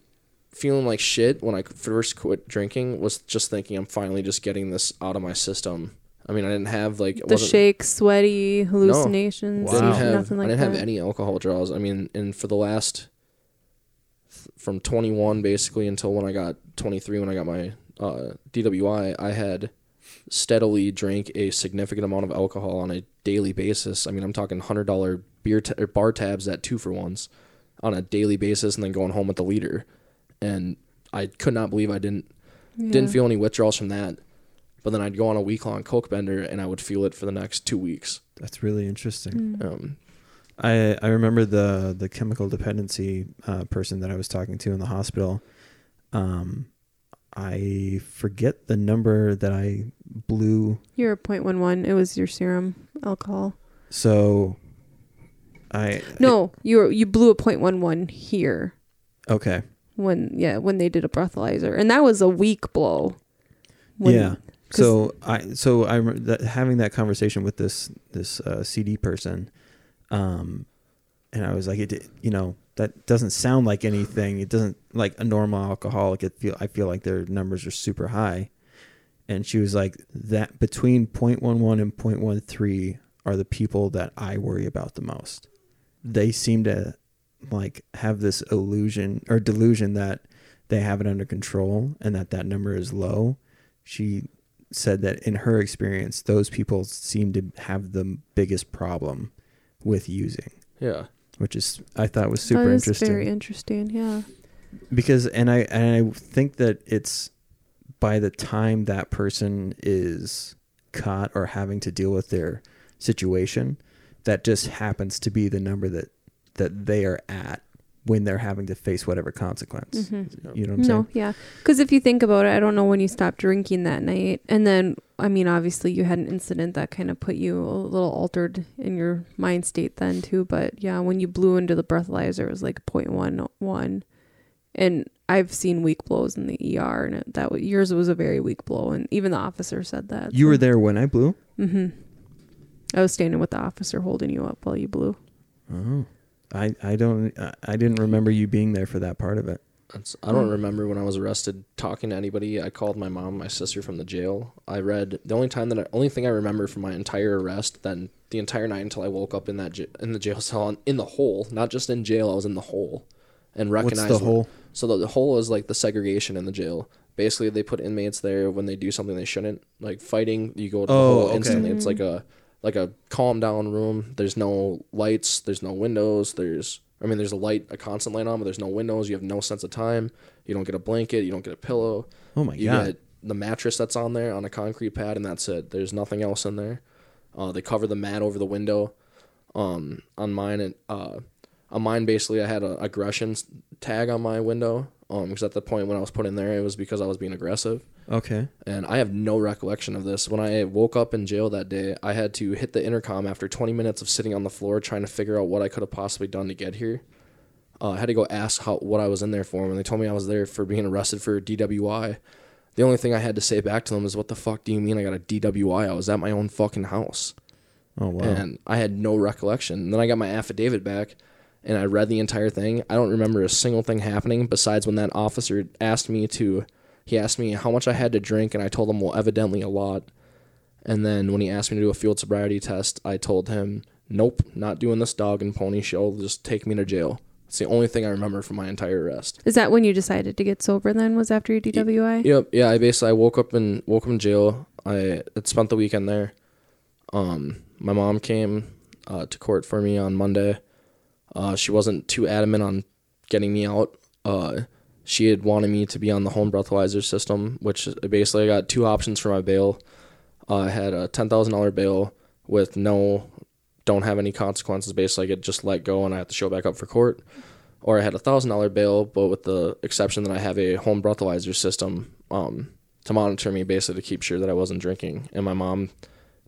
B: feeling like shit when I first quit drinking was just thinking I'm finally just getting this out of my system. I mean I didn't have like
C: the shake, sweaty, hallucinations,
B: didn't
A: Wow.
B: have
C: nothing like
B: I didn't
C: that.
B: have any alcohol draws. I mean, and for the last from 21 basically until when I got 23 when I got my uh, DWI, I had steadily drank a significant amount of alcohol on a daily basis. I mean, I'm talking hundred dollar beer or bar tabs at two for ones on a daily basis, and then going home with the liter. And I could not believe I didn't didn't feel any withdrawals from that. But then I'd go on a week long coke bender, and I would feel it for the next two weeks.
A: That's really interesting.
C: Mm.
B: Um,
A: I I remember the the chemical dependency uh, person that I was talking to in the hospital. Um, I forget the number that I blew.
C: You're a 0.11. It was your serum alcohol.
A: So, I
C: No, you were, you blew a 0.11 here
A: okay.
C: When yeah when they did a breathalyzer, and that was a weak blow. When-
A: yeah. So I so I remember that having that conversation with this this uh, CD person, um, and I was like, it you know that doesn't sound like anything. It doesn't like a normal alcoholic. It feel I feel like their numbers are super high, and she was like that between 0.11 and 0.13 are the people that I worry about the most. They seem to like have this illusion or delusion that they have it under control and that that number is low. She said that in her experience, those people seem to have the biggest problem with using,
B: Yeah.
A: which is I thought was super
C: that is
A: interesting
C: Very interesting. Yeah.
A: because and I and I think that it's by the time that person is caught or having to deal with their situation, that just happens to be the number that that they are at when they're having to face whatever consequence.
C: Mhm.
A: You know what I'm
C: No,
A: saying?
C: yeah. Because if you think about it, I don't know when you stopped drinking that night. And then, I mean, obviously you had an incident that kind of put you a little altered in your mind state then, too. But yeah, when you blew into the breathalyzer, it was like 0.11. And I've seen weak blows in the ER, and it, that yours was a very weak blow. And even the officer said that.
A: You were there when I blew.
C: Mm-hmm. I was standing with the officer holding you up while you blew.
A: Oh, I I don't I- I didn't remember you being there for that part of it.
B: That's, I don't
C: Mm.
B: remember when I was arrested talking to anybody. I called my mom, my sister from the jail. I read the only time that I, only thing I remember from my entire arrest, then the entire night until I woke up in that j- in the jail *laughs* cell in the hole, not just in jail. I was in the hole, and
A: What's
B: recognized
A: the whole?
B: So the, the hole is like the segregation in the jail. Basically, they put inmates there when they do something they shouldn't, like fighting. You go to the
A: Oh,
B: hole
A: okay.
B: instantly. It's like a like a calm down room. There's no lights. There's no windows. There's I mean, there's a light, a constant light on, but there's no windows. You have no sense of time. You don't get a blanket. You don't get a pillow.
A: Oh my
B: you
A: god!
B: get the mattress that's on there on a concrete pad, and that's it. There's nothing else in there. Uh, they cover the mat over the window. Um, on mine, and uh, on mine, basically, I had a aggression tag on my window. Um, because at the point when I was put in there, it was because I was being aggressive,
A: Okay.
B: and I have no recollection of this. When I woke up in jail that day, I had to hit the intercom after 20 minutes of sitting on the floor trying to figure out what I could have possibly done to get here. Uh, I had to go ask how what I was in there for, and they told me I was there for being arrested for DWI. The only thing I had to say back to them is, "What the fuck do you mean I got a DWI? I was at my own fucking house."
A: Oh wow.
B: and I had no recollection. And then I got my affidavit back, and I read the entire thing. I don't remember a single thing happening besides when that officer asked me to. He asked me how much I had to drink, and I told him, well, evidently a lot. And then when he asked me to do a field sobriety test, I told him, nope, not doing this dog and pony show. Just take me to jail. It's the only thing I remember from my entire arrest.
C: Is that when you decided to get sober then? Was after your DWI?
B: Yep. Yeah. I basically I woke up in woke up in jail. I had spent the weekend there. Um, my mom came uh, to court for me on Monday. Uh, she wasn't too adamant on getting me out. Uh, she had wanted me to be on the home breathalyzer system, which basically I got two options for my bail. Uh, I had a ten thousand dollar bail with no, don't have any consequences. Basically, I get just let go and I have to show back up for court. Or I had a thousand dollar bail, but with the exception that I have a home breathalyzer system um, to monitor me, basically to keep sure that I wasn't drinking. And my mom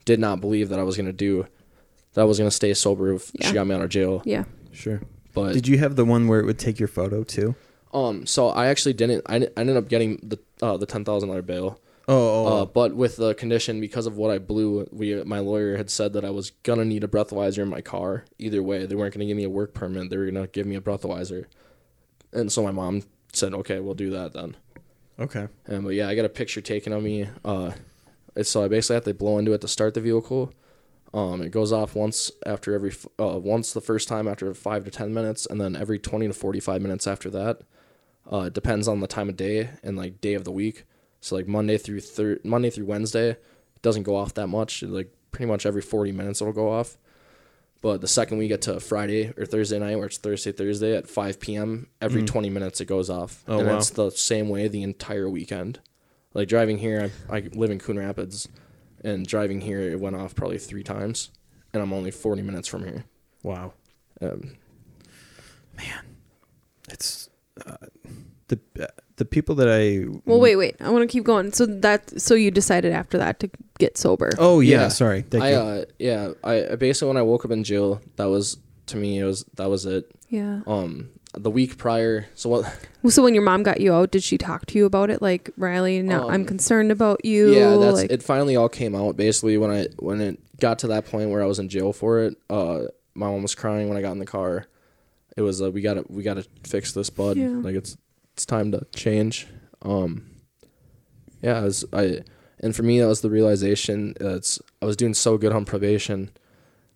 B: did not believe that I was gonna do, that I was gonna stay sober if
C: Yeah.
B: she got me out of jail.
C: Yeah.
A: Sure.
B: But
A: Did you have the one where it would take your photo too?
B: um, so I actually didn't. I, I ended up getting the uh, the ten thousand dollar bail.
A: Oh,
B: Uh, but with the condition because of what I blew, we my lawyer had said that I was gonna need a breathalyzer in my car. Either way, they weren't gonna give me a work permit. They were gonna give me a breathalyzer. And so my mom said, "Okay, we'll do that then."
A: okay.
B: And but yeah, I got a picture taken of me. Uh, it's, so I basically have to blow into it to start the vehicle. Um, it goes off once after every uh, once the first time after five to ten minutes, and then every twenty to forty five minutes after that. Uh, it depends on the time of day and like day of the week. So like Monday through thir- Monday through Wednesday, it doesn't go off that much. Like pretty much every forty minutes it'll go off. But the second we get to Friday or Thursday night, where it's Thursday Thursday at five p.m., every
A: Mm.
B: twenty minutes it goes off,
A: Oh,
B: and
A: wow.
B: it's the same way the entire weekend. Like driving here, I, I live in Coon Rapids, and driving here it went off probably three times, and I'm only forty minutes from here.
A: Wow.
B: Um, Man,
A: It's uh, the uh, the people that I.
C: Well, wait, wait. I want to keep going. So that so you decided after that to get sober.
A: Oh yeah.
B: Yeah.
A: Sorry. Thank
B: I
A: you.
B: uh, yeah, I I basically when I woke up in jail, that was to me it was that was it.
C: Yeah.
B: Um, the week prior. So what?
C: So when your mom got you out, did she talk to you about it? Like Riley, now I'm
B: Um,
C: concerned about you.
B: yeah, that's
C: like,
B: it. Finally, all came out basically when I when it got to that point where I was in jail for it. Uh, my mom was crying when I got in the car. It was uh, we got to we got to fix this, bud.
C: Yeah.
B: Like it's it's time to change. Um, yeah, was, I and for me that was the realization. that It's I was doing so good on probation.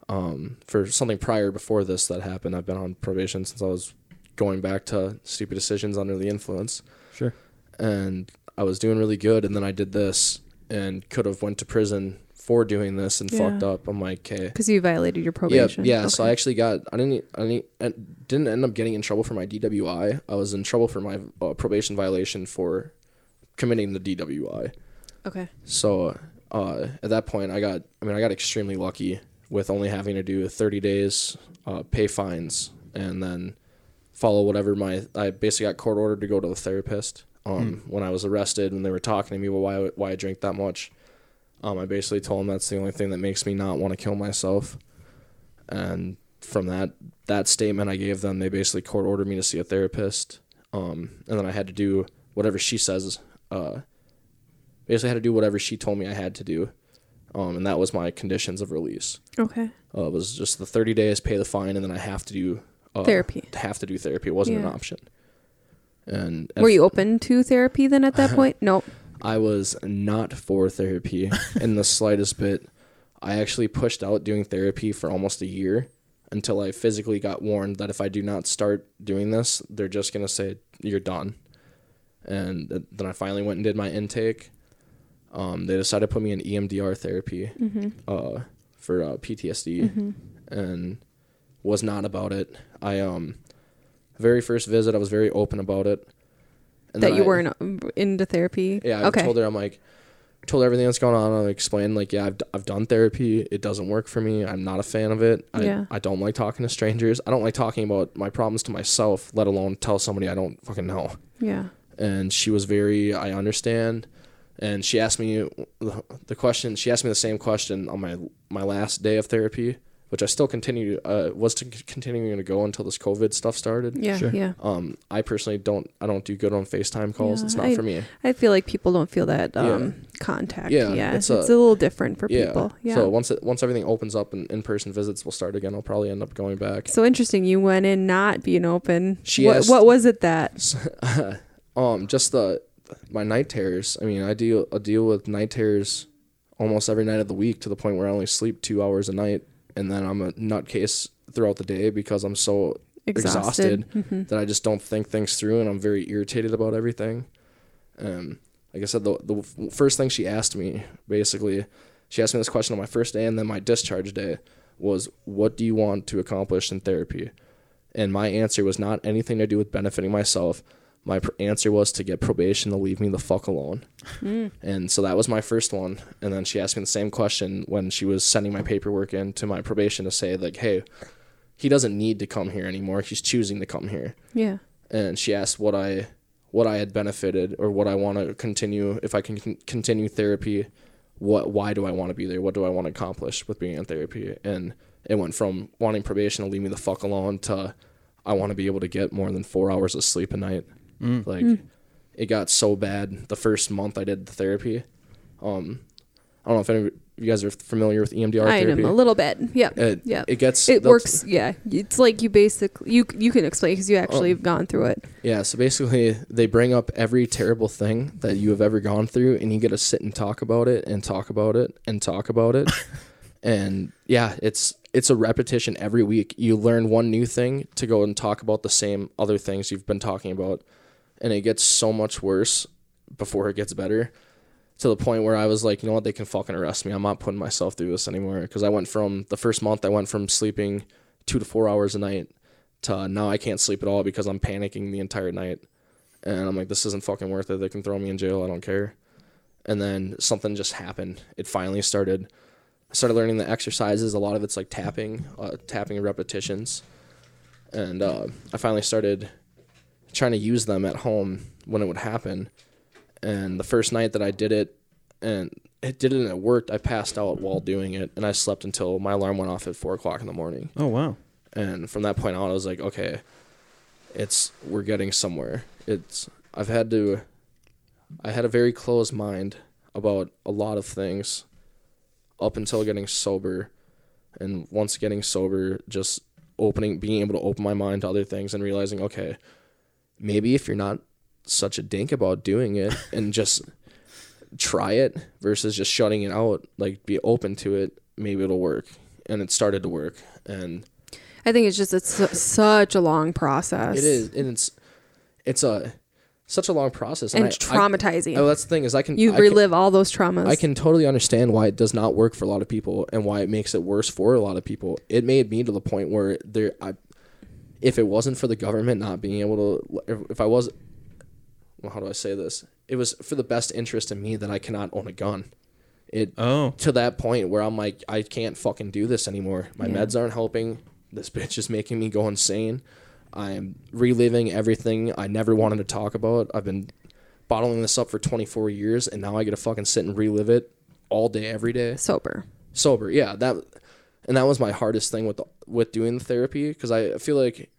B: Um, for something prior before this that happened, I've been on probation since I was going back to stupid decisions under the influence
A: Sure.
B: and I was doing really good, and then I did this and could have went to prison for doing this and
C: Yeah.
B: fucked up. I'm like, okay,
C: because you violated your
B: yeah,
C: probation.
B: yeah. So I actually got I didn't I didn't I didn't end up getting in trouble for my DWI. I was in trouble for my uh, probation violation for committing the DWI.
C: okay.
B: So uh, at that point, I got I mean I got extremely lucky with only having to do 30 days, uh, pay fines, and then follow whatever my I basically got court ordered to go to the therapist. Um, when I was arrested and they were talking to me about why why I drink that much, um, I basically told them that's the only thing that makes me not want to kill myself. And from that that statement I gave them, they basically court ordered me to see a therapist. Um, and then I had to do whatever she says. Uh, basically had to do whatever she told me I had to do. Um, and that was my conditions of release.
C: Okay.
B: Uh, it was just the 30 days, pay the fine, and then I have to do uh,
C: Therapy.
B: Have to do therapy. It wasn't an
C: Yeah.
B: option. And
C: Were you open to therapy then at that *laughs* point? Nope.
B: I was not for therapy *laughs* in the slightest bit. I actually pushed out doing therapy for almost a year until I physically got warned that if I do not start doing this, they're just going to say, you're done. And th- then I finally went and did my intake. Um, they decided to put me in EMDR therapy uh, for uh, PTSD and was not about it. I, um, very first visit, I was very open about it. And
C: that you
B: I-
C: weren't um, into therapy.
B: yeah, I
C: okay.
B: told her I'm like, told her everything that's going on. I explained like, yeah, I've, I've done therapy. It doesn't work for me. I'm not a fan of it. I,
C: Yeah.
B: I don't like talking to strangers. I don't like talking about my problems to myself, let alone tell somebody I don't fucking know.
C: yeah.
B: And she was very, I understand. And she asked me the question. She asked me the same question on my my last day of therapy, which I still continue uh, was to continuing to go until this COVID stuff started.
C: Yeah.
A: Sure.
C: Yeah.
B: Um, I personally don't. I don't do good on FaceTime calls.
C: Yeah,
B: it's not
C: I-
B: for me.
C: I feel like people don't feel that
B: Yeah.
C: um, contact.
B: Yeah,
C: Yeah.
B: it's
C: It's,
B: a-
C: a, little different for
B: yeah.
C: people. Yeah.
B: So once it, once everything opens up and in person visits will start again, I'll probably end up going back.
C: So interesting. You went in not being open.
B: She
C: what,
B: asked-
C: what was it that? *laughs*
B: um, just the my night terrors. I mean, I deal I deal with night terrors almost every night of the week to the point where I only sleep two hours a night, and then I'm a nutcase throughout the day because I'm so
C: Exhausted.
B: exhausted,
C: Mhm.
B: that I just don't think things through, and I'm very irritated about everything. Um, like I said, the the first thing she asked me, basically, she asked me this question on my first day, and then my discharge day was, "What do you want to accomplish in therapy?" And my answer was not anything to do with benefiting myself. My pr- answer was to get probation to leave me the fuck alone.
C: Mm.
B: And so that was my first one. And then she asked me the same question when she was sending my paperwork in to my probation to say, like, hey, he doesn't need to come here anymore. He's choosing to come here.
C: Yeah.
B: And she asked what I what I had benefited or what I want to continue if I can con- continue therapy. What why do I want to be there? What do I want to accomplish with being in therapy? And it went from wanting probation to leave me the fuck alone to I want to be able to get more than four hours of sleep a night.
A: Mm.
B: Like it got so bad the first month I did the therapy. Um, I don't know if any of you guys are familiar with EMDR
C: I
B: therapy.
C: am a little bit. Yeah.
B: it,
C: yeah.
B: it gets
C: It works. Yeah. It's like you basically you you can explain because you actually
B: Oh.
C: have gone through it.
B: Yeah, so basically they bring up every terrible thing that you have ever gone through and you get to sit and talk about it and talk about it and talk about it. *laughs* and yeah, it's it's a repetition every week. You learn one new thing to go and talk about the same other things you've been talking about. And it gets so much worse before it gets better. To the point where I was like, you know what, they can fucking arrest me. I'm not putting myself through this anymore. Because I went from the first month, I went from sleeping two to four hours a night to now I can't sleep at all because I'm panicking the entire night. And I'm like, this isn't fucking worth it. They can throw me in jail. I don't care. And then something just happened. It finally started. I started learning the exercises. A lot of it's like tapping, uh, tapping repetitions. And uh, I finally started trying to use them at home when it would happen. And the first night that I did it, and it did it and it worked, I passed out while doing it. And I slept until my alarm went off at four o'clock in the morning.
A: Oh wow.
B: And from that point on, I was like, okay, it's we're getting somewhere. It's I've had to I had a very closed mind about a lot of things up until getting sober and once getting sober just opening being able to open my mind to other things and realizing okay maybe if you're not such a dink about doing it *laughs* and just try it versus just shutting it out like be open to it maybe it'll work and it started to work and
C: I think it's just it's su- such a long process.
B: it is and it's it's a such a long process
C: and
B: I- I-
C: traumatizing.
B: oh, that's the thing is I can
C: you
B: I can-
C: relive all those traumas.
B: I can totally understand why it does not work for a lot of people and why it makes it worse for a lot of people. It made me to the point where there, I, if it wasn't for the government not being able to, if, if I was, well, how do I say this? It was for the best interest in me that I cannot own a gun. It
A: Oh,
B: to that point where I'm like, I can't fucking do this anymore. My
C: Yeah.
B: meds aren't helping. This bitch is making me go insane. I'm reliving everything I never wanted to talk about. I've been bottling this up for 24 years, and now I get to fucking sit and relive it all day, every day,
C: sober.
B: sober. Yeah, that, and that was my hardest thing with the, with doing the therapy because I feel like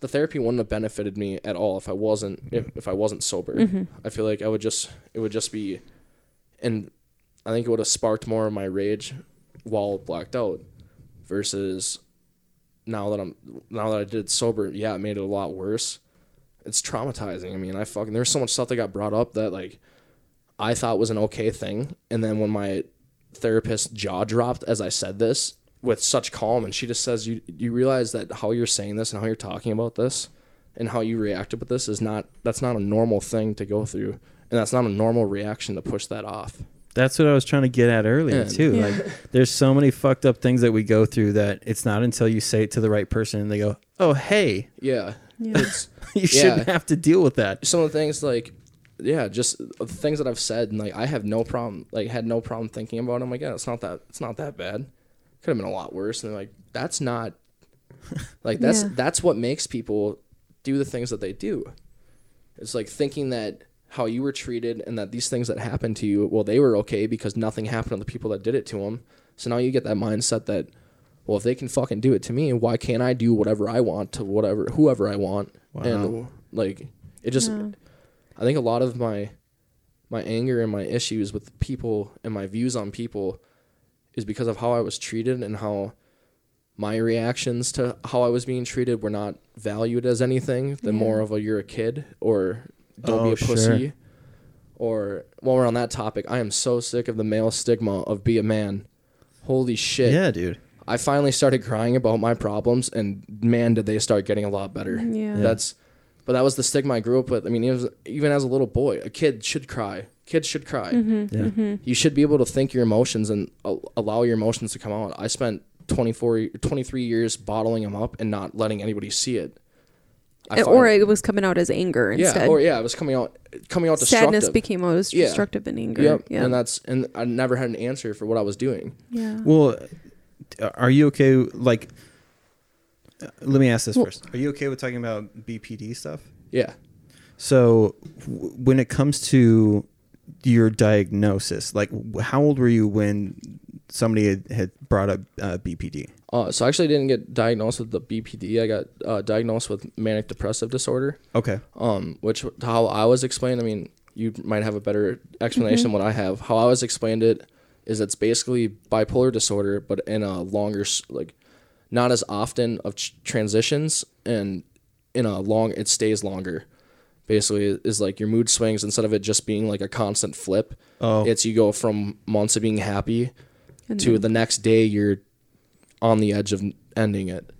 B: the therapy wouldn't have benefited me at all if I wasn't if, mm-hmm. if I wasn't sober. Mm-hmm. I feel like I would just it would just be, and I think it would have sparked more of my rage while blacked out, versus now that I'm now that I did sober. Yeah, it made it a lot worse. It's traumatizing. I mean, I fucking there's so much stuff that got brought up that like I thought was an okay thing, and then when my therapist jaw dropped as I said this with such calm, and she just says, "You you realize that how you're saying this and how you're talking about this, and how you reacted with this is not that's not a normal thing to go through, and that's not a normal reaction to push that off."
A: that's what I was trying to get at earlier
B: Yeah.
A: too.
C: Yeah. *laughs*
A: Like, there's so many fucked up things that we go through that it's not until you say it to the right person and they go, "Oh, hey,
B: Yeah,
C: Yeah. *laughs*
A: you shouldn't
B: Yeah.
A: have to deal with that."
B: some of the things like yeah just the things that i've said and like i have no problem like had no problem thinking about them like yeah it's not that it's not that bad could have been a lot worse and they're like that's not like that's
C: Yeah.
B: that's what makes people do the things that they do it's like thinking that how you were treated and that these things that happened to you well they were okay because nothing happened to the people that did it to them so now you get that mindset that well if they can fucking do it to me why can't i do whatever i want to whatever whoever i want
A: Wow.
B: and like it just
C: Yeah.
B: I think a lot of my my anger and my issues with people and my views on people is because of how I was treated and how my reactions to how I was being treated were not valued as anything. Than
C: Yeah.
B: more of a you're a kid or don't
A: Oh,
B: be a oh,
A: sure.
B: pussy. Or while we're on that topic, I am so sick of the male stigma of be a man. Holy shit.
A: Yeah, dude.
B: I finally started crying about my problems, and man, did they start getting a lot better.
C: Yeah.
B: That's, but that was the stigma I grew up with. I mean, it was, even as a little boy, a kid should cry. Kids should cry.
C: Mm-hmm.
A: Yeah.
B: You should be able to think your emotions and a- allow your emotions to come out. I spent 24, 23 years bottling them up and not letting anybody see it. I
C: or it was coming out as anger
B: yeah,
C: instead.
B: or yeah, it was coming out, coming out destructive.
C: Sadness became what was
B: Yeah.
C: destructive and anger.
B: Yep,
C: Yeah.
B: and that's and I never had an answer for what I was doing.
C: yeah.
A: Well, uh, are you okay? Like, uh, let me ask this
C: Well-
A: first. Are you okay with talking about BPD stuff?
B: Yeah,
A: So, w- when it comes to your diagnosis, like, w- how old were you when somebody had, had brought up uh, BPD?
B: Uh, so I actually didn't get diagnosed with the BPD. I got uh, diagnosed with manic depressive disorder.
A: Okay.
B: Um, which how I was explained. I mean, you might have a better explanation than what I have. How I was explained it is it's basically bipolar disorder, but in a longer like, not as often of ch- transitions, and in a long it stays longer. Basically, is like your mood swings instead of it just being like a constant flip.
A: Oh,
B: It's you go from months of being happy
C: And
B: to
C: then-
B: the next day you're on the edge of ending it.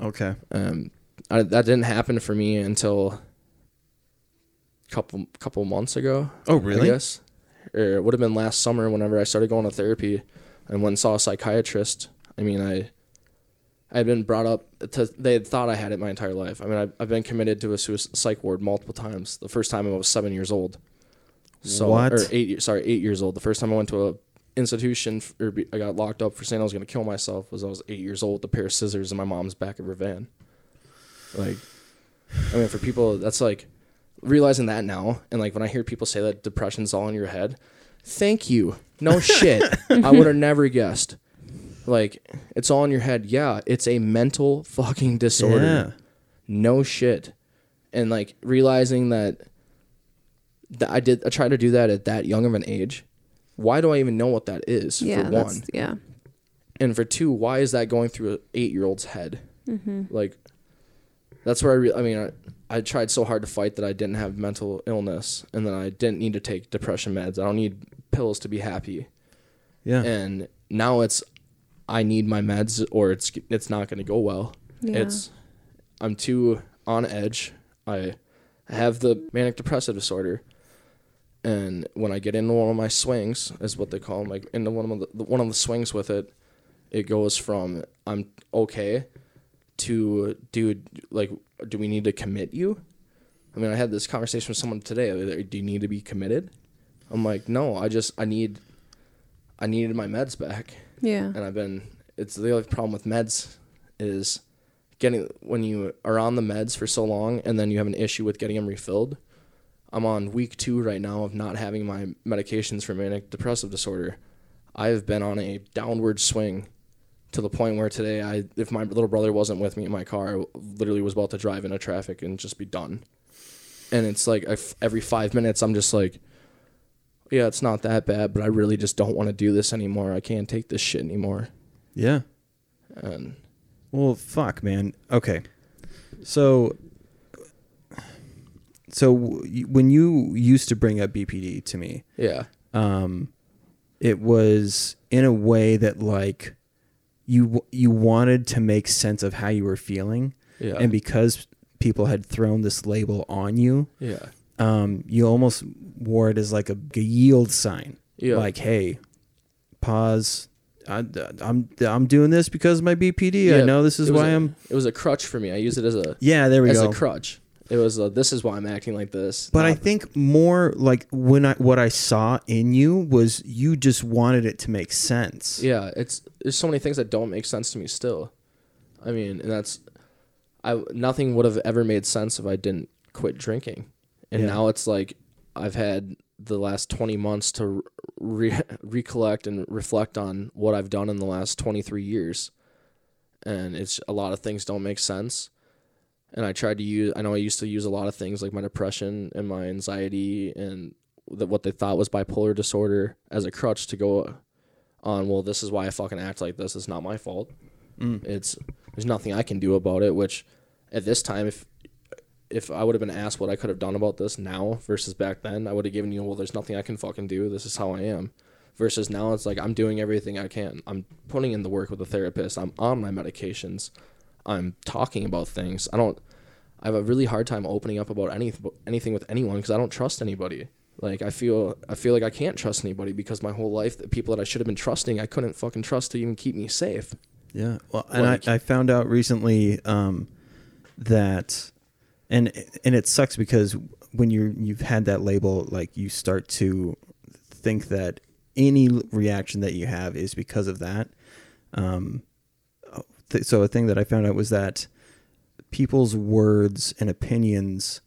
A: okay.
B: Um, I, that didn't happen for me until a couple couple months ago.
A: Oh, really?
B: yes or it would have been last summer whenever I started going to therapy, and went and saw a psychiatrist. I mean, I I had been brought up to they had thought I had it my entire life. I mean, I've, I've been committed to a suicide psych ward multiple times. The first time I was seven years old. So
A: What?
B: or eight years? Sorry, eight years old. The first time I went to a institution f- or be, I got locked up for saying I was going to kill myself was I was eight years old. with A pair of scissors in my mom's back of her van. Like, I mean, for people, that's like realizing that now, and like when I hear people say that depression's all in your head, thank you. No *laughs* shit, I would have never guessed. Like, it's all in your head. Yeah, it's a mental fucking disorder.
A: Yeah.
B: No shit. and like realizing that that I did I tried to do that at that young of an age. Why do I even know what that is?
C: Yeah,
B: for one,
C: yeah.
B: and for two, why is that going through an eight year old's head?
C: Mm-hmm.
B: Like, that's where I. Re- I mean, I, I tried so hard to fight that I didn't have mental illness, and then I didn't need to take depression meds. I don't need pills to be happy.
A: Yeah.
B: And now it's, I need my meds, or it's it's not going to go well.
C: Yeah.
B: It's, I'm too on edge. I have the manic depressive disorder, and when I get into one of my swings, is what they call them, like into one of the one of the swings with it, it goes from I'm okay to dude, like, do we need to commit you? I mean, I had this conversation with someone today. like, Do you need to be committed? I'm like, no, I just I need, I needed my meds back
C: yeah.
B: and I've been. It's the only problem with meds is getting when you are on the meds for so long and then you have an issue with getting them refilled. I'm on week two right now of not having my medications for manic depressive disorder. I have been on a downward swing to the point where today, I if my little brother wasn't with me in my car, I literally was about to drive into traffic and just be done. And it's like every five minutes, I'm just like, yeah, it's not that bad, but I really just don't want to do this anymore. I can't take this shit anymore.
A: yeah.
B: And
A: Well, fuck, man. Okay. So so when you used to bring up BPD to me,
B: yeah,
A: um it was in a way that like you you wanted to make sense of how you were feeling
B: yeah,
A: and because people had thrown this label on you
B: yeah,
A: um you almost wore it as like a, a yield sign
B: yeah,
A: like hey pause I, I'm I'm doing this because of my BPD. I know this is why I'm.
B: It was a crutch for me. I use it as a
A: Yeah, there we
B: as
A: go.
B: As a crutch. It was a, this is why I'm acting like this.
A: But I think more like when I what I saw in you was you just wanted it to make sense.
B: yeah, it's there's so many things that don't make sense to me still. I mean, and that's I nothing would have ever made sense if I didn't quit drinking. And
A: Yeah.
B: now it's like I've had the last 20 months to re- recollect and reflect on what I've done in the last 23 years. And it's a lot of things don't make sense. And I tried to use I know I used to use a lot of things like my depression and my anxiety and that what they thought was bipolar disorder as a crutch to go on well this is why I fucking act like this it's not my fault
A: Mm.
B: it's there's nothing I can do about it which at this time if if I would have been asked what I could have done about this now versus back then I would have given you well there's nothing I can fucking do. This is how I am. Versus now it's like I'm doing everything I can. I'm putting in the work with a therapist. I'm on my medications. I'm talking about things. I don't I have a really hard time opening up about anything anything with anyone because I don't trust anybody. Like I feel I feel like I can't trust anybody because my whole life the people that I should have been trusting I couldn't fucking trust to even keep me safe.
A: Yeah. Well, and
B: Like-
A: I, I found out recently um, that, and and it sucks because when you you've had that label, like you start to think that any reaction that you have is because of that. Um, th- so a thing that I found out was that people's words and opinions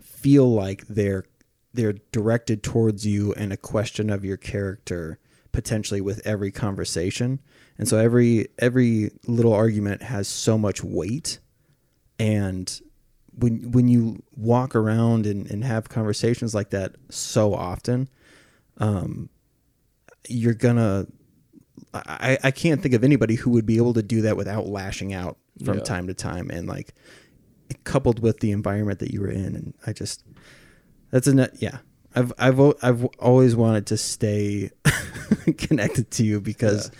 A: feel like they're they're directed towards you and a question of your character potentially with every conversation and so every every little argument has so much weight and when when you walk around and, and have conversations like that so often um you're gonna I, I can't think of anybody who would be able to do that without lashing out from
B: Yeah.
A: time to time and like coupled with the environment that you were in. And I just that's a net yeah. I've I've I've always wanted to stay *laughs* connected to you because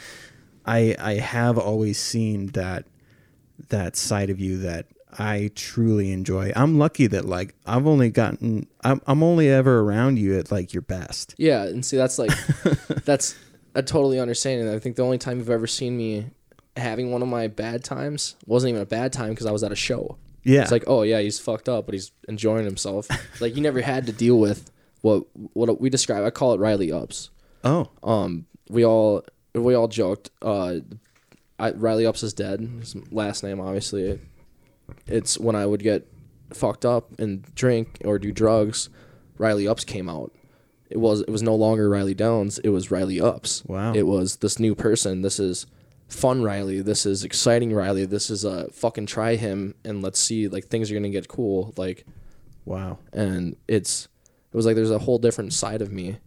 A: I I have always seen that that side of you that I truly enjoy. I'm lucky that like I've only gotten I'm I'm only ever around you at like your best.
B: yeah and see that's like *laughs* that's I totally understand and I think the only time you've ever seen me having one of my bad times wasn't even a bad time because I was at a show
A: Yeah.
B: It's like, oh yeah, he's fucked up, but he's enjoying himself. *laughs* like you never had to deal with what what we describe. I call it Riley ups.
A: oh,
B: Um, we all we all joked. Uh, I, Riley ups is dead. His last name, obviously. It's when I would get fucked up and drink or do drugs. Riley ups came out. It was it was no longer Riley Downs. It was Riley ups.
A: Wow.
B: It was this new person. This is fun Riley. This is exciting Riley. This is a fucking try him and let's see like things are gonna get cool. Like
A: Wow.
B: and it's it was like there's a whole different side of me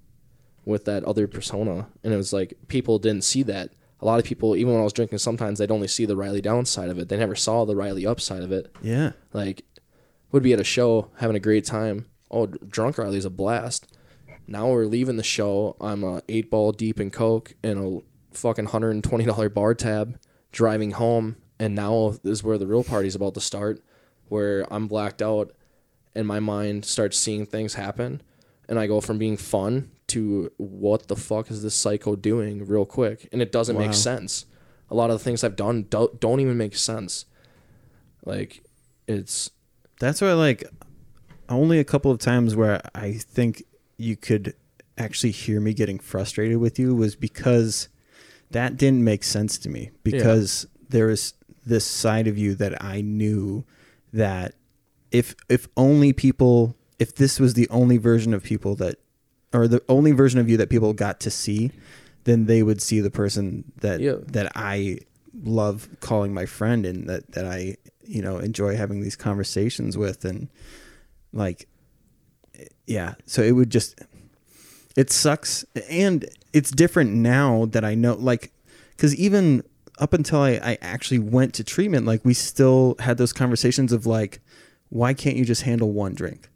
B: with that other persona and it was like people didn't see that a lot of people even when i was drinking sometimes they'd only see the riley downside of it. They never saw the riley upside of it.
A: Yeah.
B: like would be at a show having a great time. Oh drunk riley's a blast. Now we're leaving the show. I'm a eight ball deep in coke and a fucking $120 bar tab driving home. And now is where the real party's about to start where i'm blacked out and my mind starts seeing things happen. And i go from being fun to what the fuck is this psycho doing real quick and it doesn't
A: Wow.
B: make sense a lot of the things i've done don't, don't even make sense like it's
A: That's why, like, only a couple of times where I think you could actually hear me getting frustrated with you was because that didn't make sense to me. Because there was this side of you that I knew that if if only people if this was the only version of people that or the only version of you that people got to see, then they would see the person that
B: Yeah.
A: that I love calling my friend and that that I you know enjoy having these conversations with. And like yeah so it would just it sucks. And it's different now that I know like cuz even up until I, I actually went to treatment like we still had those conversations of like why can't you just handle one drink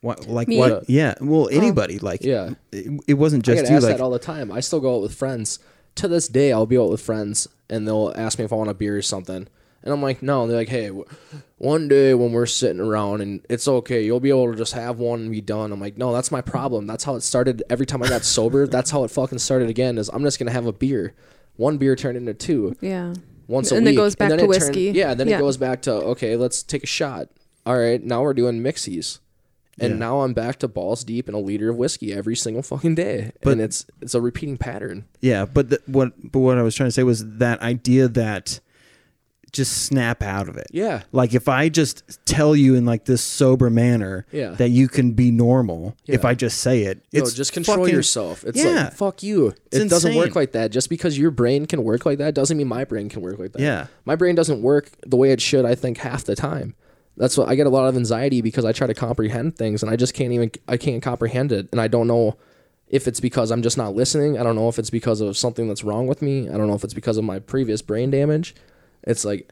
A: what like
C: Me?
A: what yeah well um, anybody like
B: Yeah.
A: it, it wasn't
B: I
A: just
B: get
A: you
B: asked
A: like
B: that all the time. I still go out with friends. To this day, I'll be out with friends, and they'll ask me if I want a beer or something, and I'm like, no. And they're like, hey, one day when we're sitting around and it's okay, you'll be able to just have one and be done. I'm like, no, that's my problem. That's how it started. Every time I got *laughs* sober, that's how it fucking started again. Is I'm just gonna have a beer. One beer turned into two
C: Yeah.
B: once a
C: And then it goes back to
B: it turned-
C: whiskey.
B: yeah, then
C: Yeah.
B: it goes back to okay, let's take a shot. All right, now we're doing mixies. And
A: Yeah.
B: now I'm back to balls deep in a liter of whiskey every single fucking day.
A: But-
B: and it's it's a repeating pattern.
A: Yeah, but the, what but what I was trying to say was that idea that just snap out of it.
B: Yeah.
A: Like if I just tell you in like this sober manner
B: Yeah.
A: that you can be normal, if I just say it,
B: No, just control
A: fucking-
B: yourself. It's
A: Yeah.
B: like fuck you.
A: It's
B: it doesn't work like that. Just because your brain can work like that doesn't mean my brain can work like that.
A: Yeah.
B: My brain doesn't work the way it should, I think, half the time. That's what I get a lot of anxiety because I try to comprehend things and I just can't even I can't comprehend it. And I don't know if it's because I'm just not listening. I don't know if it's because of something that's wrong with me. I don't know if it's because of my previous brain damage. It's like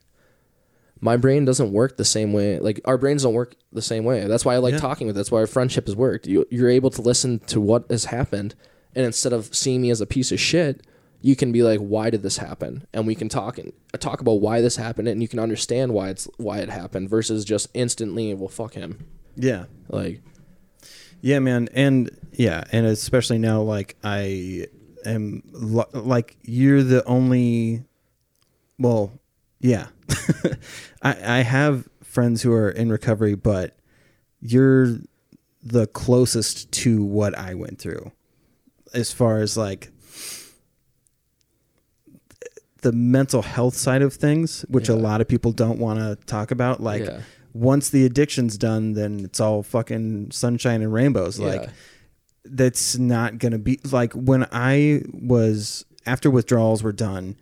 B: my brain doesn't work the same way. Like our brains don't work the same way. That's why I like
A: Yeah.
B: talking with. That's why our friendship has worked. You, you're able to listen to what has happened, and instead of seeing me as a piece of shit, you can be like, "Why did this happen?" And we can talk and uh, talk about why this happened, and you can understand why it's why it happened versus just instantly, "Well, fuck him."
A: Yeah.
B: Like,
A: Yeah, man, and yeah, and especially now, like I am, like you're the only. Well, yeah, *laughs* I I have friends who are in recovery, but you're the closest to what I went through, as far as like the mental health side of things, which a lot of people don't want to talk about. Like
B: Yeah.
A: once the addiction's done, then it's all fucking sunshine and rainbows. Like
B: yeah.
A: that's not gonna be like when I was after withdrawals were done.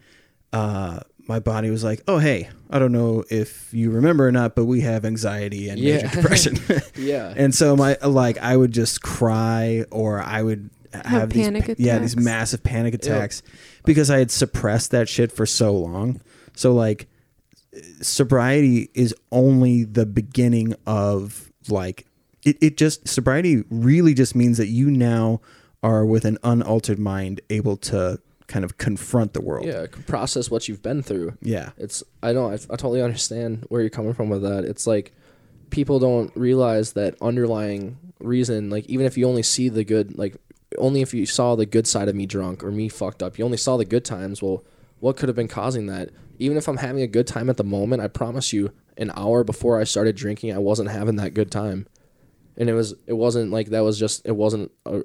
A: Uh, my body was like, "Oh, hey, I don't know if you remember or not, but we have anxiety and major *laughs* depression." *laughs*
B: yeah,
A: and so my like I would just cry or I would have, these
C: panic
A: pa- yeah these massive panic attacks because I had suppressed that shit for so long. So like sobriety is only the beginning of like it, it just sobriety really just means that you now are with an unaltered mind able to kind of confront the world.
B: yeah. Process what you've been through.
A: Yeah.
B: It's I don't I, I totally understand where you're coming from with that. It's like people don't realize that underlying reason. Like even if you only see the good, like only if you saw the good side of me drunk or me fucked up, you only saw the good times. Well, what could have been causing that? Even if I'm having a good time at the moment, I promise you, an hour before I started drinking, I wasn't having that good time, and it was it wasn't like that was just it wasn't a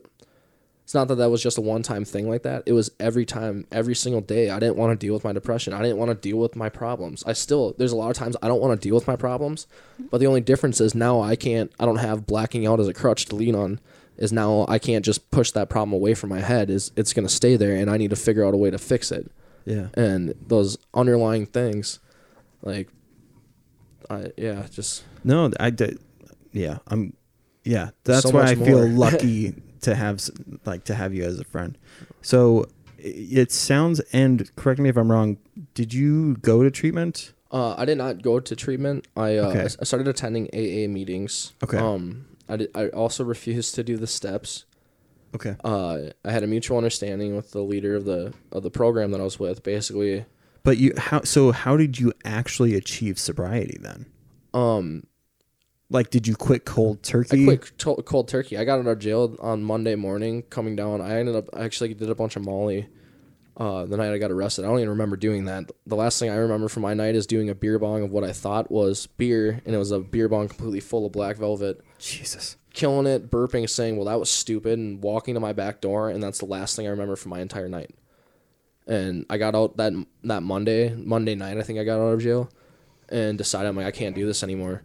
B: it's not that that was just a one time thing like that. It was every time, every single day. I didn't want to deal with my depression. I didn't want to deal with my problems. I still, there's a lot of times I don't want to deal with my problems. But the only difference is now I can't, I don't have blacking out as a crutch to lean on. Is now I can't just push that problem away from my head. Is it's going to stay there and I need to figure out a way to fix it.
A: Yeah.
B: and those underlying things, like, I yeah, just
A: No, I did. Yeah, I'm. Yeah, that's
B: So
A: why I feel *laughs* lucky to have like to have you as a friend. So it sounds, and correct me if I'm wrong. Did you go to treatment?
B: Uh, I did not go to treatment. I uh,
A: Okay.
B: I started attending AA meetings.
A: Okay.
B: Um, I did, I also refused to do the steps.
A: Okay.
B: Uh, I had a mutual understanding with the leader of the of the program that I was with. Basically,
A: But you how so how did you actually achieve sobriety then?
B: um,
A: Like did you quit cold turkey?
B: I quit to- cold turkey. I got out of jail on Monday morning. Coming down, I ended up I actually did a bunch of Molly. Uh, the night I got arrested, I don't even remember doing that. The last thing I remember from my night is doing a beer bong of what I thought was beer, and it was a beer bong completely full of black velvet.
A: Jesus.
B: killing it, burping, saying, "Well, that was stupid," and walking to my back door, and that's the last thing I remember from my entire night. And I got out that that Monday, Monday night, I think I got out of jail, and decided I'm like, I can't do this anymore.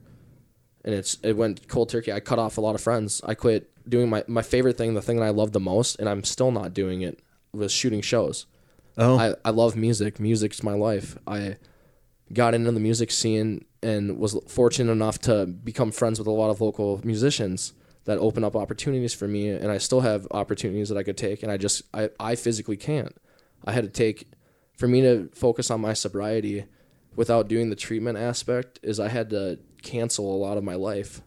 B: And it's it went cold turkey. I cut off a lot of friends. I quit doing my my favorite thing, the thing that I loved the most, and I'm still not doing it. Was shooting shows.
A: Oh.
B: I, I love music. Music's my life. I got into the music scene and was fortunate enough to become friends with a lot of local musicians that open up opportunities for me and I still have opportunities that I could take and I just I, I physically can't. I had to take for me to focus on my sobriety without doing the treatment aspect is I had to cancel a lot of my life.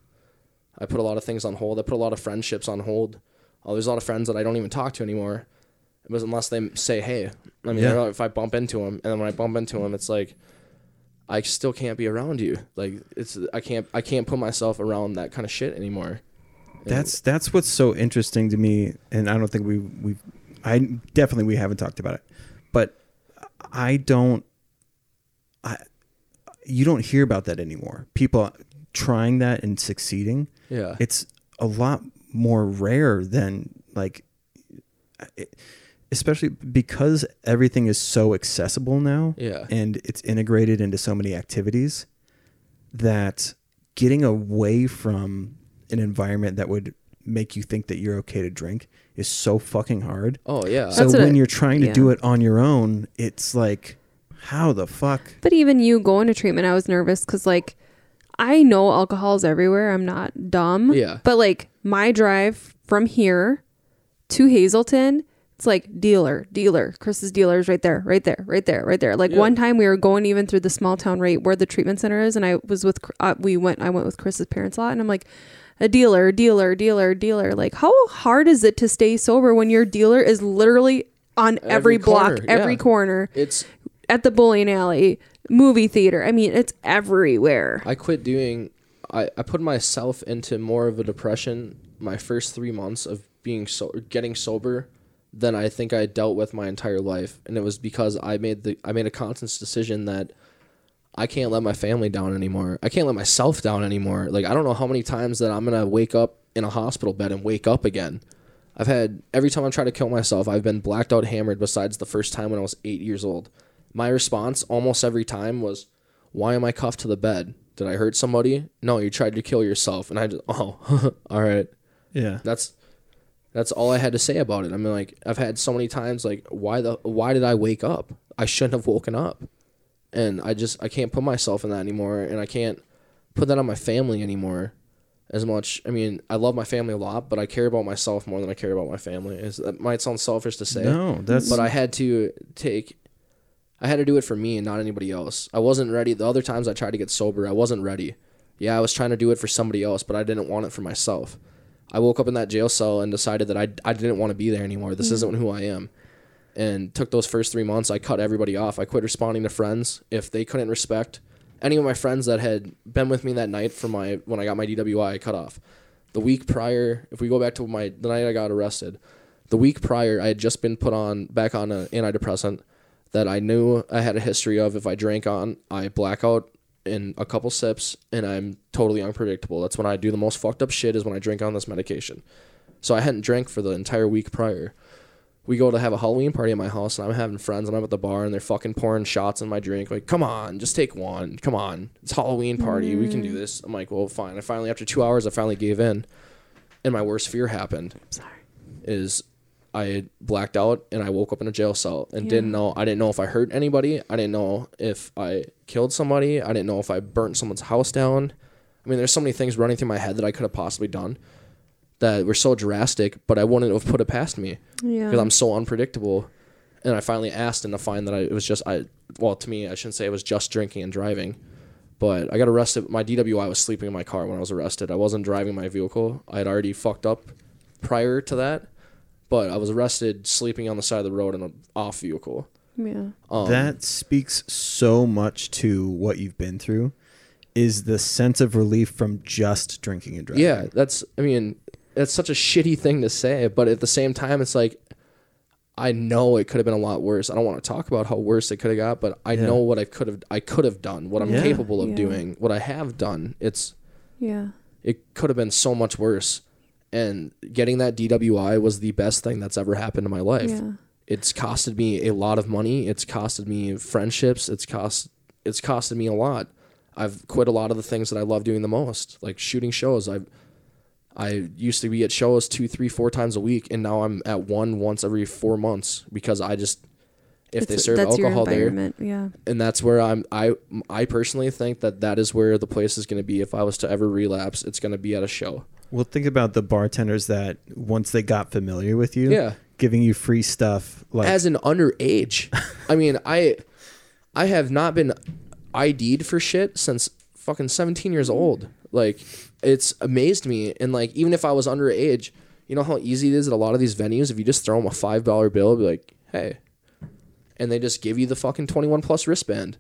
B: I put a lot of things on hold. I put a lot of friendships on hold. Oh, there's a lot of friends that I don't even talk to anymore. It was unless they say, "Hey." I mean,
A: Yeah.
B: if I bump into them, and then when I bump into them, it's like I still can't be around you. Like it's I can't I can't put myself around that kind of shit anymore. And-
A: That's that's what's so interesting to me, and I don't think we we I definitely we haven't talked about it, but I don't. I you don't hear about that anymore. People trying that and succeeding.
B: yeah.
A: It's a lot more rare than like, it, especially because everything is so accessible now
B: yeah.
A: and it's integrated into so many activities that getting away from an environment that would make you think that you're okay to drink is so fucking hard.
B: Oh yeah.
A: So
C: That's
A: when
C: I-
A: you're trying to
C: yeah.
A: do it on your own, it's like, how the fuck?
C: But even you going to treatment, I was nervous because like I know alcohol is everywhere. I'm not dumb.
B: Yeah.
C: But like my drive from here to Hazelden, it's like dealer, dealer. Chris's dealer is right there, right there, right there, right there. Like
B: Yeah.
C: one time we were going even through the small town right where the treatment center is, and I was with uh, we went I went with Chris's parents a lot, and I'm like. A dealer, dealer, dealer, dealer. Like, how hard is it to stay sober when your dealer is literally on every,
B: Every
C: block,
B: corner,
C: every
B: yeah.
C: corner?
B: it's
C: at the bowling alley, movie theater. I mean, it's everywhere.
B: I quit doing I, I put myself into more of a depression my first three months of being so getting sober than I think I dealt with my entire life. And it was because I made the I made a conscious decision that I can't let my family down anymore. I can't let myself down anymore. Like I don't know how many times that I'm gonna wake up in a hospital bed and wake up again. I've had every time I try to kill myself, I've been blacked out hammered besides the first time when I was eight years old. My response almost every time was, Why am I cuffed to the bed? Did I hurt somebody? No, you tried to kill yourself. And I just *laughs* oh *laughs* all right.
A: Yeah.
B: That's that's all I had to say about it. I mean like I've had so many times like why the why did I wake up? I shouldn't have woken up. And I just I can't put myself in that anymore and I can't put that on my family anymore as much. I mean, I love my family a lot, but I care about myself more than I care about my family. Is that might sound selfish to say.
A: No, that's
B: But I had to take I had to do it for me and not anybody else. I wasn't ready. The other times I tried to get sober, I wasn't ready. Yeah, I was trying to do it for somebody else, but I didn't want it for myself. I woke up in that jail cell and decided that I, I didn't want to be there anymore. This mm-hmm. isn't who I am. And took those first three months, I cut everybody off. I quit responding to friends. If they couldn't respect any of my friends that had been with me that night for my when I got my DWI, I cut off. The week prior, if we go back to my the night I got arrested, the week prior I had just been put on back on an antidepressant that I knew I had a history of. If I drank on, I black out in a couple sips and I'm totally unpredictable. That's when I do the most fucked up shit is when I drink on this medication. So I hadn't drank for the entire week prior. We go to have a Halloween party at my house and I'm having friends and I'm at the bar and they're fucking pouring shots in my drink. Like, come on, just take one. Come on. It's Halloween party. We can do mm. this. I'm like, well, fine. I finally, after two hours, I finally gave in. And my worst fear happened
C: Sorry.
B: is I blacked out and I woke up in a jail cell and
C: Yeah.
B: didn't know. I didn't know if I hurt anybody. I didn't know if I killed somebody. I didn't know if I burnt someone's house down. I mean, there's so many things running through my head that I could have possibly done that were so drastic, but I wouldn't have put it past me
C: Yeah.
B: because I'm so unpredictable. And I finally asked and to find that I, it was just I. Well, to me, I shouldn't say it was just drinking and driving, but I got arrested. My DWI was sleeping in my car when I was arrested. I wasn't driving my vehicle. I had already fucked up prior to that, but I was arrested sleeping on the side of the road in an off vehicle.
C: yeah.
B: Um,
A: that speaks so much to what you've been through is the sense of relief from just drinking and driving.
B: Yeah, that's. I mean, that's such a shitty thing to say, but at the same time, it's like I know it could have been a lot worse. I don't want to talk about how worse it could have got, but I
A: Yeah.
B: know what I could have. I could have done what I'm
A: Yeah.
B: capable of
C: Yeah.
B: doing. What I have done. It's
C: Yeah.
B: it could have been so much worse. And getting that DWI was the best thing that's ever happened in my life.
C: Yeah.
B: It's costed me a lot of money. It's costed me friendships. It's cost. It's costed me a lot. I've quit a lot of the things that I love doing the most, like shooting shows. I I used to be at shows two, three, four times a week, and now I'm at one once every four months because I just if they serve alcohol there.
C: Yeah.
B: and that's where I'm. I I personally think that that is where the place is going to be. If I was to ever relapse, it's going to be at a show.
A: Well, think about the bartenders that once they got familiar with you,
B: Yeah.
A: giving you free stuff like
B: as an underage. I mean, I I have not been ID'd for shit since fucking 17 years old. Like it's amazed me and like even if I was underage, you know how easy it is at a lot of these venues if you just throw them a $5 bill be like, "Hey." And they just give you the fucking 21 plus wristband.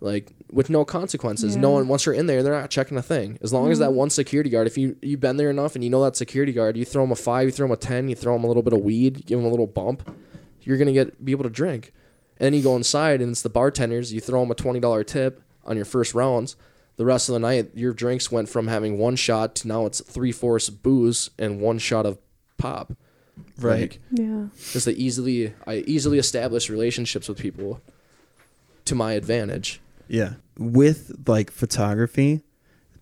B: Like with no consequences. No one once you're in there, they're not checking a thing. As long as that mm-hmm. one security guard, if you you've been there enough and you know that security guard, you throw them a 5, you throw them a 10, you throw them a little bit of weed, give them a little bump you're gonna get be able to drink. And then you go inside and it's the bartenders. You throw them a twenty dollar tip on your first rounds. The rest of the night, your drinks went from having one shot to now it's three fourths booze and one shot of pop.
A: Right.
B: Like,
C: Yeah.
B: just to easily, I easily establish relationships with people to my advantage.
A: Yeah. With like photography,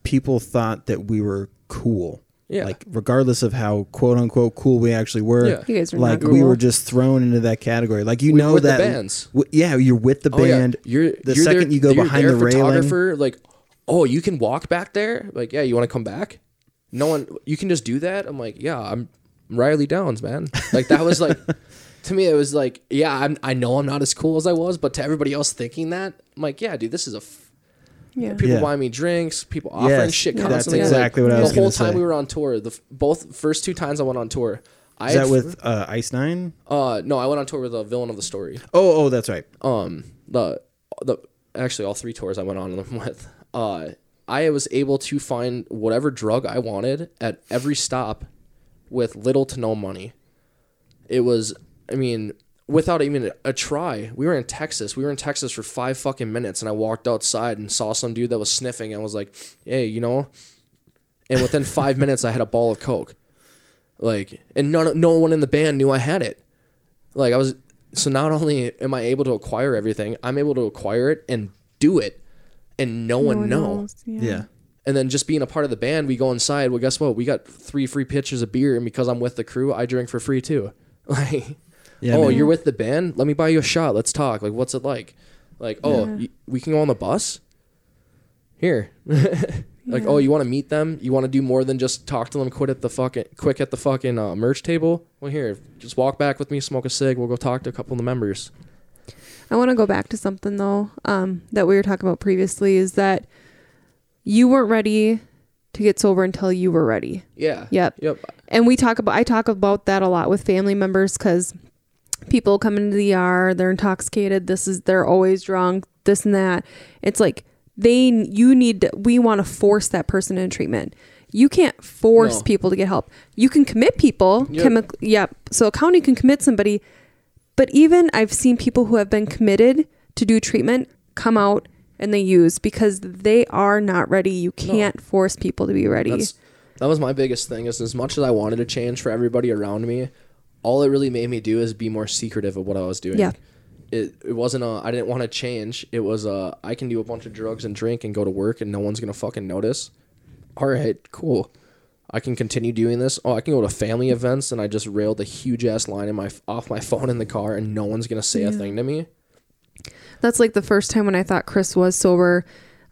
A: people thought that we were cool.
B: Yeah.
A: Like regardless of how quote unquote cool we actually were.
B: Yeah.
C: You guys are
A: Like
C: not
A: we
C: cool.
A: were just thrown into that category. Like you
B: We-
A: know
B: with the
A: that
B: bands.
A: w- yeah, you're with the
B: Oh, yeah.
A: band.
B: You're
A: the
B: you're
A: second
B: there-
A: you go
B: you're
A: behind
B: there,
A: the railing.
B: photographer, like, oh, you can walk back there. Like, yeah, you want to come back? No one, you can just do that. I'm like, yeah, I'm Riley Downs, man. Like that was like, *laughs* to me, it was like, yeah, I'm, I know I'm not as cool as I was, but to everybody else thinking that, I'm like, yeah, dude, this is a. F-
C: Yeah.
B: people
A: Yeah.
B: buying me drinks, people offering
A: Yes,
B: shit
C: that's
B: constantly. Like,
A: exactly what I was
B: The whole time
A: say.
B: we were on tour, the f- both first two times I went on tour, I
A: Is that with uh, Ice Nine?
B: uh no, I went on tour with a villain of the story
A: Oh, oh, that's right.
B: um the the actually all three tours I went on them *laughs* with uh I was able to find whatever drug I wanted at every stop with little to no money. It was I mean without even a, a try. We were in Texas. We were in Texas for 5 fucking minutes and I walked outside and saw some dude that was sniffing and I was like, "Hey, you know?" And within *laughs* 5 minutes I had a ball of coke. Like and none no one in the band knew I had it. Like I was so not only am I able to acquire everything, I'm able to acquire it and do it and no, one, know.
C: knows.
A: Yeah.
B: And then just being a part of the band, we go inside. Well, guess what? We got three free pitchers of beer, and because I'm with the crew, I drink for free too. *laughs* Like,
A: Yeah,
B: oh,
A: man.
B: you're with the band? Let me buy you a shot. Let's talk. Like, what's it like? Like, oh,
C: Yeah.
B: y- we can go on the bus. Here, *laughs* like, oh, you want to meet them? You want to do more than just talk to them? Quit at the fucking quick at the fucking uh, merch table. Well, here, just walk back with me, smoke a cig. We'll go talk to a couple of the members.
C: I want to go back to something though um, that we were talking about previously is that you weren't ready to get sober until you were ready.
B: Yeah.
C: Yep.
B: Yep.
C: And we talk about I talk about that a lot with family members because people come into the ER, they're intoxicated. This is they're always drunk. This and that. It's like they you need to, we want to force that person into treatment. You can't force
B: No.
C: people to get help. You can commit people.
B: Yep.
C: Chemi- yep. So a county can commit somebody, but even I've seen people who have been committed to do treatment come out and they use because they are not ready. You can't force people to be ready.
B: That's that was my biggest thing. Is as much as I wanted to change for everybody around me, all it really made me do is be more secretive of what I was doing.
C: Yeah.
B: It, it wasn't a I didn't want to change. It was a I can do a bunch of drugs and drink and go to work and no one's gonna fucking notice. All right, cool. I can continue doing this. Oh, I can go to family events and I just railed a huge ass line in my off my phone in the car and no one's gonna say a thing to me.
C: That's like the first time when I thought Chris was sober.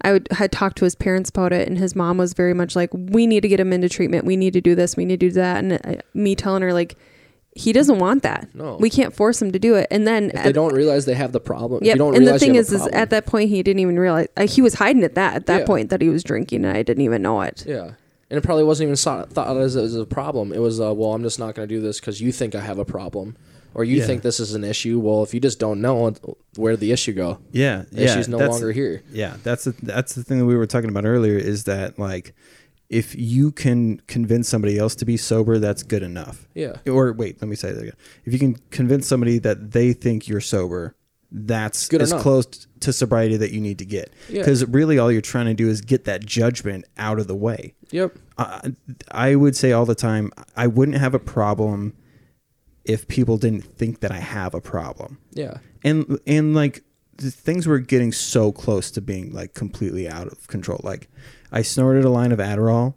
C: I would, had talked to his parents about it, and his mom was very much like, "We need to get him into treatment. We need to do this. We need to do that." And uh, me telling her like, he doesn't want that.
B: No.
C: we can't force him to do it. And then
B: If they don't realize they have the problem,
C: yeah, and the thing is, is at that point he didn't even realize uh, he was hiding at that at that
B: Yeah.
C: point that he was drinking, and I didn't even know it.
B: Yeah. And it probably wasn't even saw, thought as, as a problem. It was, uh, well, I'm just not going to do this because you think I have a problem. Or you
A: Yeah.
B: think this is an issue. Well, if you just don't know, where did the issue go?
A: Yeah,
B: The
A: yeah.
B: issue's no
A: that's-
B: longer here.
A: Yeah, that's the, that's the thing that we were talking about earlier. Is that like, if you can convince somebody else to be sober, that's good enough.
B: Yeah.
A: Or wait, let me say that again. If you can convince somebody that they think you're sober, that's
B: Good
A: as
B: enough.
A: close to sobriety that you need to get.
B: Yeah.
A: Because really, all you're trying to do is get that judgment out of the way.
B: Yep.
A: I, I would say all the time, I wouldn't have a problem if people didn't think that I have a problem.
B: Yeah.
A: And and like the things were getting so close to being like completely out of control. Like I snorted a line of Adderall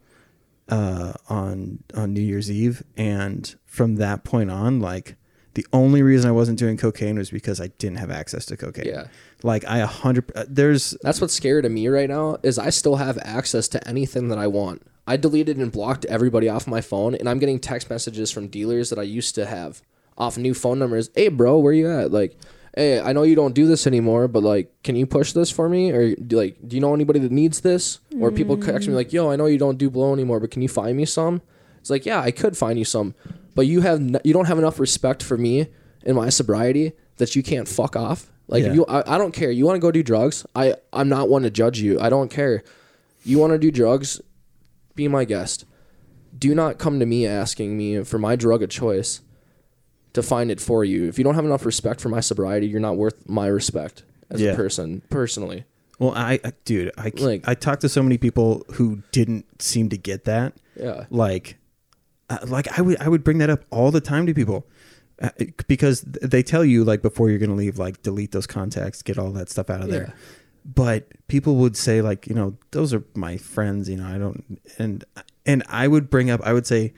A: uh, on on New Year's Eve, and from that point on, like the only reason I wasn't doing cocaine was because I didn't have access to cocaine.
B: Yeah.
A: Like I a hundred. uh, There's
B: That's what's scary to me right now is I still have access to anything that I want. I deleted and blocked everybody off my phone, and I'm getting text messages from dealers that I used to have off new phone numbers. Hey, bro, where you at? Like, hey, I know you don't do this anymore, but like, can you push this for me? Or do like, do you know anybody that needs this? Or people text me like, yo, I know you don't do blow anymore, but can you find me some? It's like, yeah, I could find you some, but you have n- you don't have enough respect for me and my sobriety that you can't fuck off. Like
A: Yeah.
B: you, I, I don't care. You want to go do drugs? I I'm not one to judge you. I don't care. You want to do drugs? Be my guest. Do not come to me asking me for my drug of choice to find it for you. If you don't have enough respect for my sobriety, you're not worth my respect as
A: Yeah.
B: a person personally.
A: well, I, I dude, I
B: Like-
A: I talked to so many people who didn't seem to get that.
B: Yeah.
A: like uh, like i would i would bring that up all the time to people uh, because th- they tell you like before you're gonna leave like delete those contacts get all that stuff out of
B: Yeah.
A: there but people would say like you know those are my friends you know i don't and and i would bring up i would say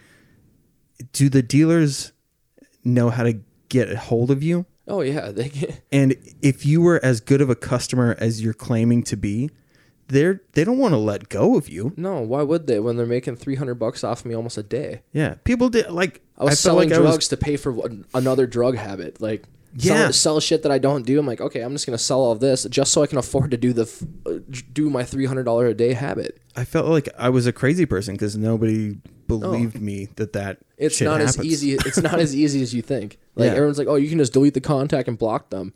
A: do the dealers know how to get a hold of you
B: Oh yeah, they get, *laughs*
A: and if you were as good of a customer as you're claiming to be they're they don't want to let go of you
B: no. Why would they when they're making three hundred bucks off me almost a day?
A: yeah people did like
B: I was
A: felt
B: selling
A: like I was-
B: drugs to pay for one- another drug habit. Like,
A: Yeah.
B: sell, sell shit that I don't do. I'm like, okay, I'm just gonna sell all of this just so I can afford to do the uh, do my three hundred dollar a day habit.
A: I felt like I was a crazy person because nobody believed me that that
B: Oh. It's not as easy. It's not as easy as you think. *laughs* Like
A: Yeah.
B: everyone's like, oh, you can just delete the contact and block them.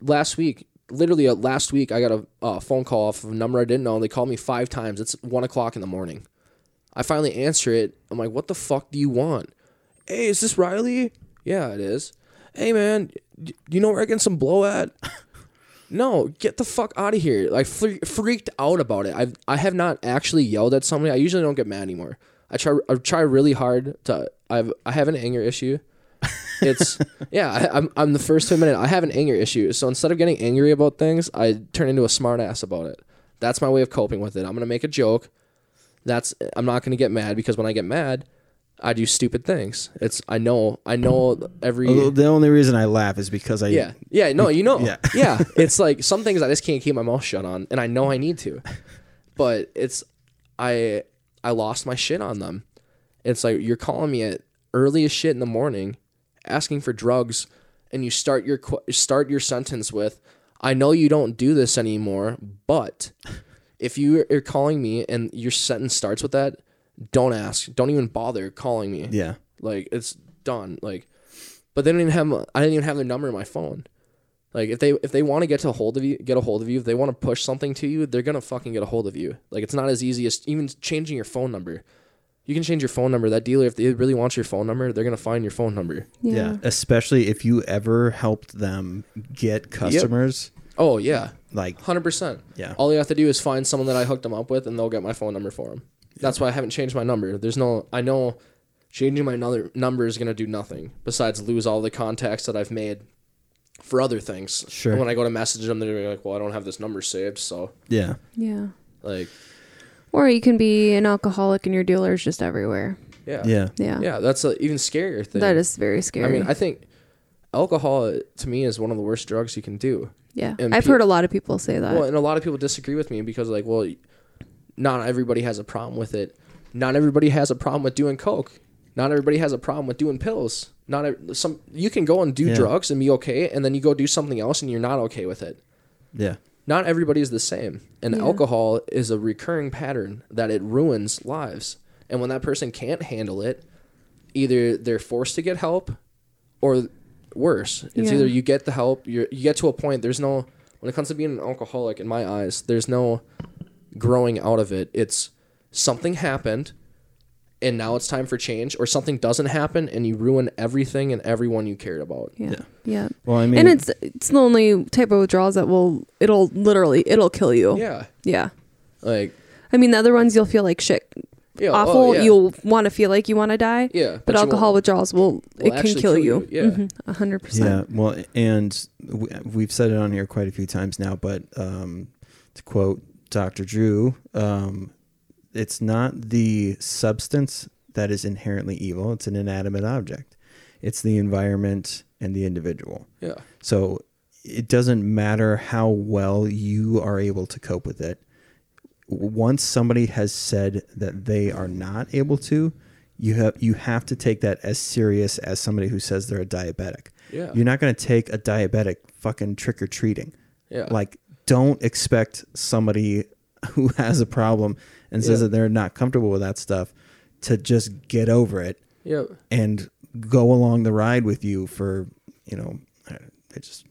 B: Last week, literally uh, last week, I got a uh, phone call off of a number I didn't know. and They called me five times. It's one o'clock in the morning. I finally answer it. I'm like, what the fuck do you want? Hey, is this Riley? Yeah, it is. Hey, man, do you know where I get some blow at? *laughs* No, get the fuck out of here! Like fre- freaked out about it. I I have not actually yelled at somebody. I usually don't get mad anymore. I try I try really hard to. I've I have an anger issue. It's *laughs* yeah. I, I'm I'm the first to admit it. I have an anger issue. So instead of getting angry about things, I turn into a smart ass about it. That's my way of coping with it. I'm gonna make a joke. That's I'm not gonna get mad because when I get mad, I do stupid things. It's I know I know every
A: The only reason I laugh is because I
B: yeah. Yeah. No, you know.
A: Yeah.
B: Yeah. *laughs* It's like some things I just can't keep my mouth shut on, and I know I need to, but it's I I lost my shit on them. It's like you're calling me at early as shit in the morning, asking for drugs, and you start your start your sentence with, "I know you don't do this anymore, but." If you are calling me and your sentence starts with that, don't ask. Don't even bother calling me.
A: yeah
B: Like it's done. Like, but they didn't even have. I didn't even have their number in my phone. Like if they if they want to get to hold of you, get a hold of you. If they want to push something to you, they're gonna fucking get a hold of you. Like it's not as easy as even changing your phone number. You can change your phone number. That dealer, if they really want your phone number, they're gonna find your phone number.
A: yeah, especially if you ever helped them get customers
B: Oh yeah,
A: like
B: hundred percent.
A: Yeah.
B: All you have to do is find someone that I hooked them up with, and they'll get my phone number for them. That's why I haven't changed my number. There's no. I know changing my another number is gonna do nothing besides lose all the contacts that I've made for other things.
A: Sure.
B: And when I go to message them, they're like, "Well, I don't have this number saved." So
A: yeah
C: Yeah.
B: like,
C: Or you can be an alcoholic and your dealer's just everywhere.
B: Yeah.
A: Yeah.
C: Yeah.
B: Yeah, that's an even scarier thing.
C: That is very scary.
B: I mean, I think alcohol uh, to me is one of the worst drugs you can do.
C: yeah.
B: and
C: I've
B: pe-
C: heard a lot of people say that.
B: Well, and a lot of people disagree with me because like, well, not everybody has a problem with it. Not everybody has a problem with doing coke. Not everybody has a problem with doing pills. Not ev- some you can go and do
A: Yeah.
B: drugs and be okay, and then you go do something else and you're not okay with it.
A: Yeah.
B: Not everybody is the same, and
C: Yeah.
B: alcohol is a recurring pattern that it ruins lives. And when that person can't handle it, either they're forced to get help, or worse, it's
C: Yeah.
B: either you get the help, you you get to a point. There's no when it comes to being an alcoholic. In my eyes, there's no growing out of it. It's something happened, and now it's time for change, or something doesn't happen, and you ruin everything and everyone you cared about.
C: yeah.
A: Yeah.
C: Yeah.
A: Well, I mean,
C: and it's it's the only type of withdrawals that will it'll literally it'll kill you.
B: Yeah,
C: Yeah.
B: like
C: I mean, the other ones you'll feel like shit,
B: yeah, oh,
C: awful.
B: yeah.
C: You'll want to feel like you want to die.
B: yeah,
C: But,
B: you
C: alcohol withdrawals will,
B: will
C: it can kill,
B: kill
C: you.
B: you, yeah.
C: Mhm, a hundred
A: Yeah,
C: percent.
A: well, and we- we've said it on here quite a few times now, but um, to quote Dr. Drew, um, it's not the substance that is inherently evil, it's an inanimate object. It's the environment and the individual.
B: Yeah,
A: So it doesn't matter how well you are able to cope with it. Once somebody has said that they are not able to, you have you have to take that as serious as somebody who says they're a diabetic.
B: yeah,
A: You're not going to take a diabetic fucking trick or treating.
B: yeah.
A: Like, don't expect somebody who *laughs* has a problem and says
B: Yeah.
A: that they're not comfortable with that stuff to just get over it
B: yeah,
A: and go along the ride with you for, you know, I I just,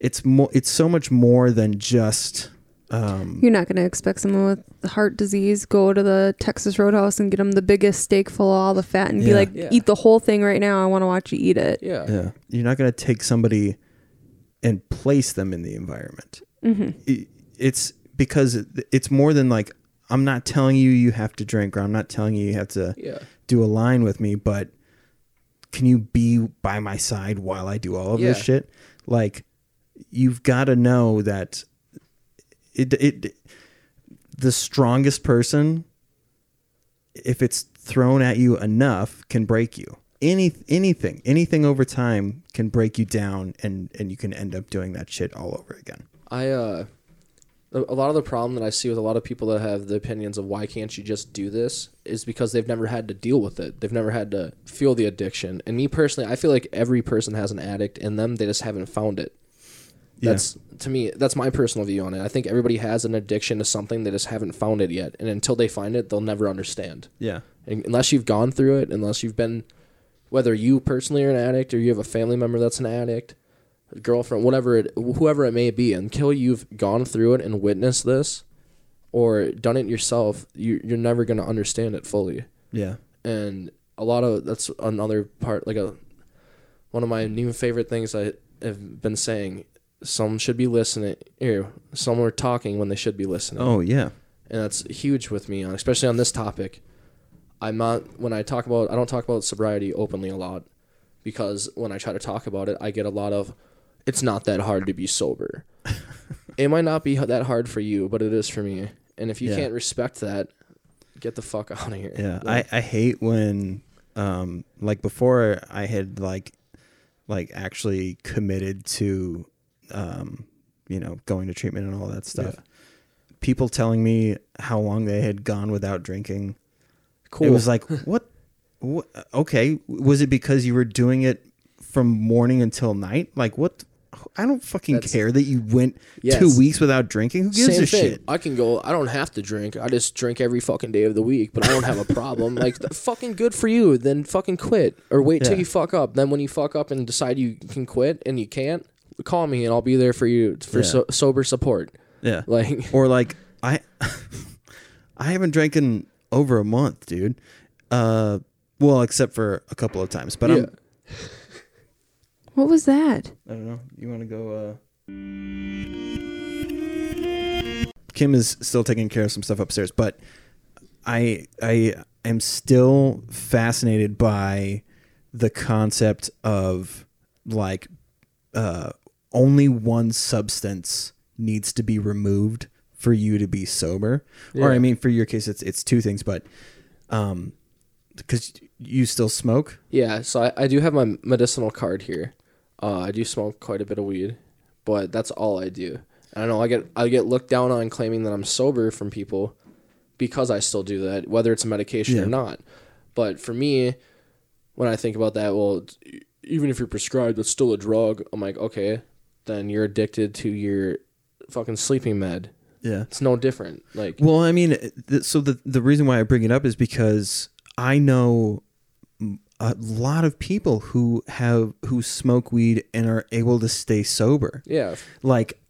A: it's more, it's so much more than just, um,
C: You're not going to expect someone with heart disease go to the Texas Roadhouse and get them the biggest steak full of all the fat and be like,
B: Yeah.
C: eat the whole thing right now. I want to watch you eat it.
B: yeah,
A: yeah, you're not going to take somebody and place them in the environment.
C: hmm
A: it- it's because it's more than like I'm not telling you you have to drink or I'm not telling you you have to
B: yeah,
A: do a line with me, but can you be by my side while I do all of this shit? Like you've got to know that it it the strongest person if it's thrown at you enough can break you. Any anything, anything over time can break you down and and you can end up doing that shit all over again.
B: I uh, a lot of the problem that I see with a lot of people that have the opinions of why can't you just do this is because they've never had to deal with it. They've never had to feel the addiction. And me personally, I feel like every person has an addict in them. They just haven't found it.
A: Yeah.
B: That's to me. That's my personal view on it. I think everybody has an addiction to something. They just haven't found it yet. And until they find it, they'll never understand.
A: Yeah.
B: And unless you've gone through it, unless you've been, whether you personally are an addict or you have a family member that's an addict, girlfriend, whatever it, whoever it may be, until you've gone through it and witnessed this, or done it yourself, you, you're never gonna understand it fully.
A: Yeah.
B: And a lot of that's another part, like a, one of my new favorite things I have been saying. Some should be listening. Here, some are talking when they should be listening
A: Oh yeah.
B: and that's huge with me, on especially on this topic. I'm not when I talk about I don't talk about sobriety openly a lot because when I try to talk about it, I get a lot of it's not that hard to be sober. it might not be that hard for you, but it is for me. And if you
A: Yeah.
B: can't respect that, get the fuck out of here.
A: Yeah.
B: Like,
A: I, I hate when um like before I had like like actually committed to um you know going to treatment and all that stuff.
B: Yeah.
A: People telling me how long they had gone without drinking.
B: cool.
A: It was like *laughs* what what okay, was it because you were doing it from morning until night? Like what I don't fucking
B: That's-
A: care that you went
B: Yes.
A: two weeks without drinking. Who gives
B: Same
A: a
B: thing.
A: shit?
B: I can go. I don't have to drink. I just drink every fucking day of the week, but I don't have a problem. *laughs* like, th- fucking good for you. Then fucking quit or wait till
A: Yeah.
B: you fuck up. Then when you fuck up and decide you can quit and you can't, call me and I'll be there for you for so- sober support.
A: Yeah.
B: Like, *laughs*
A: or like I *laughs* I haven't drank in over a month, dude. Uh well, except for a couple of times. But
B: Yeah.
A: I'm
C: What was that?
A: I don't know. You want to go uh Kim is still taking care of some stuff upstairs, but I I am still fascinated by the concept of like uh only one substance needs to be removed for you to be sober. Or I mean, for your case, it's it's two things, but um, because you still smoke.
B: Yeah, so I, I do have my medicinal card here. Uh, I do smoke quite a bit of weed, but that's all I do. And I know I get I get looked down on claiming that I'm sober from people because I still do that, whether it's a medication
A: Yeah.
B: or not. But for me, when I think about that, well, even if you're prescribed, it's still a drug. I'm like, okay, then you're addicted to your fucking sleeping med.
A: Yeah.
B: It's no different. Like,
A: Well, I mean, th- so the the reason why I bring it up is because I know a lot of people who have who smoke weed and are able to stay sober.
B: yeah,
A: Like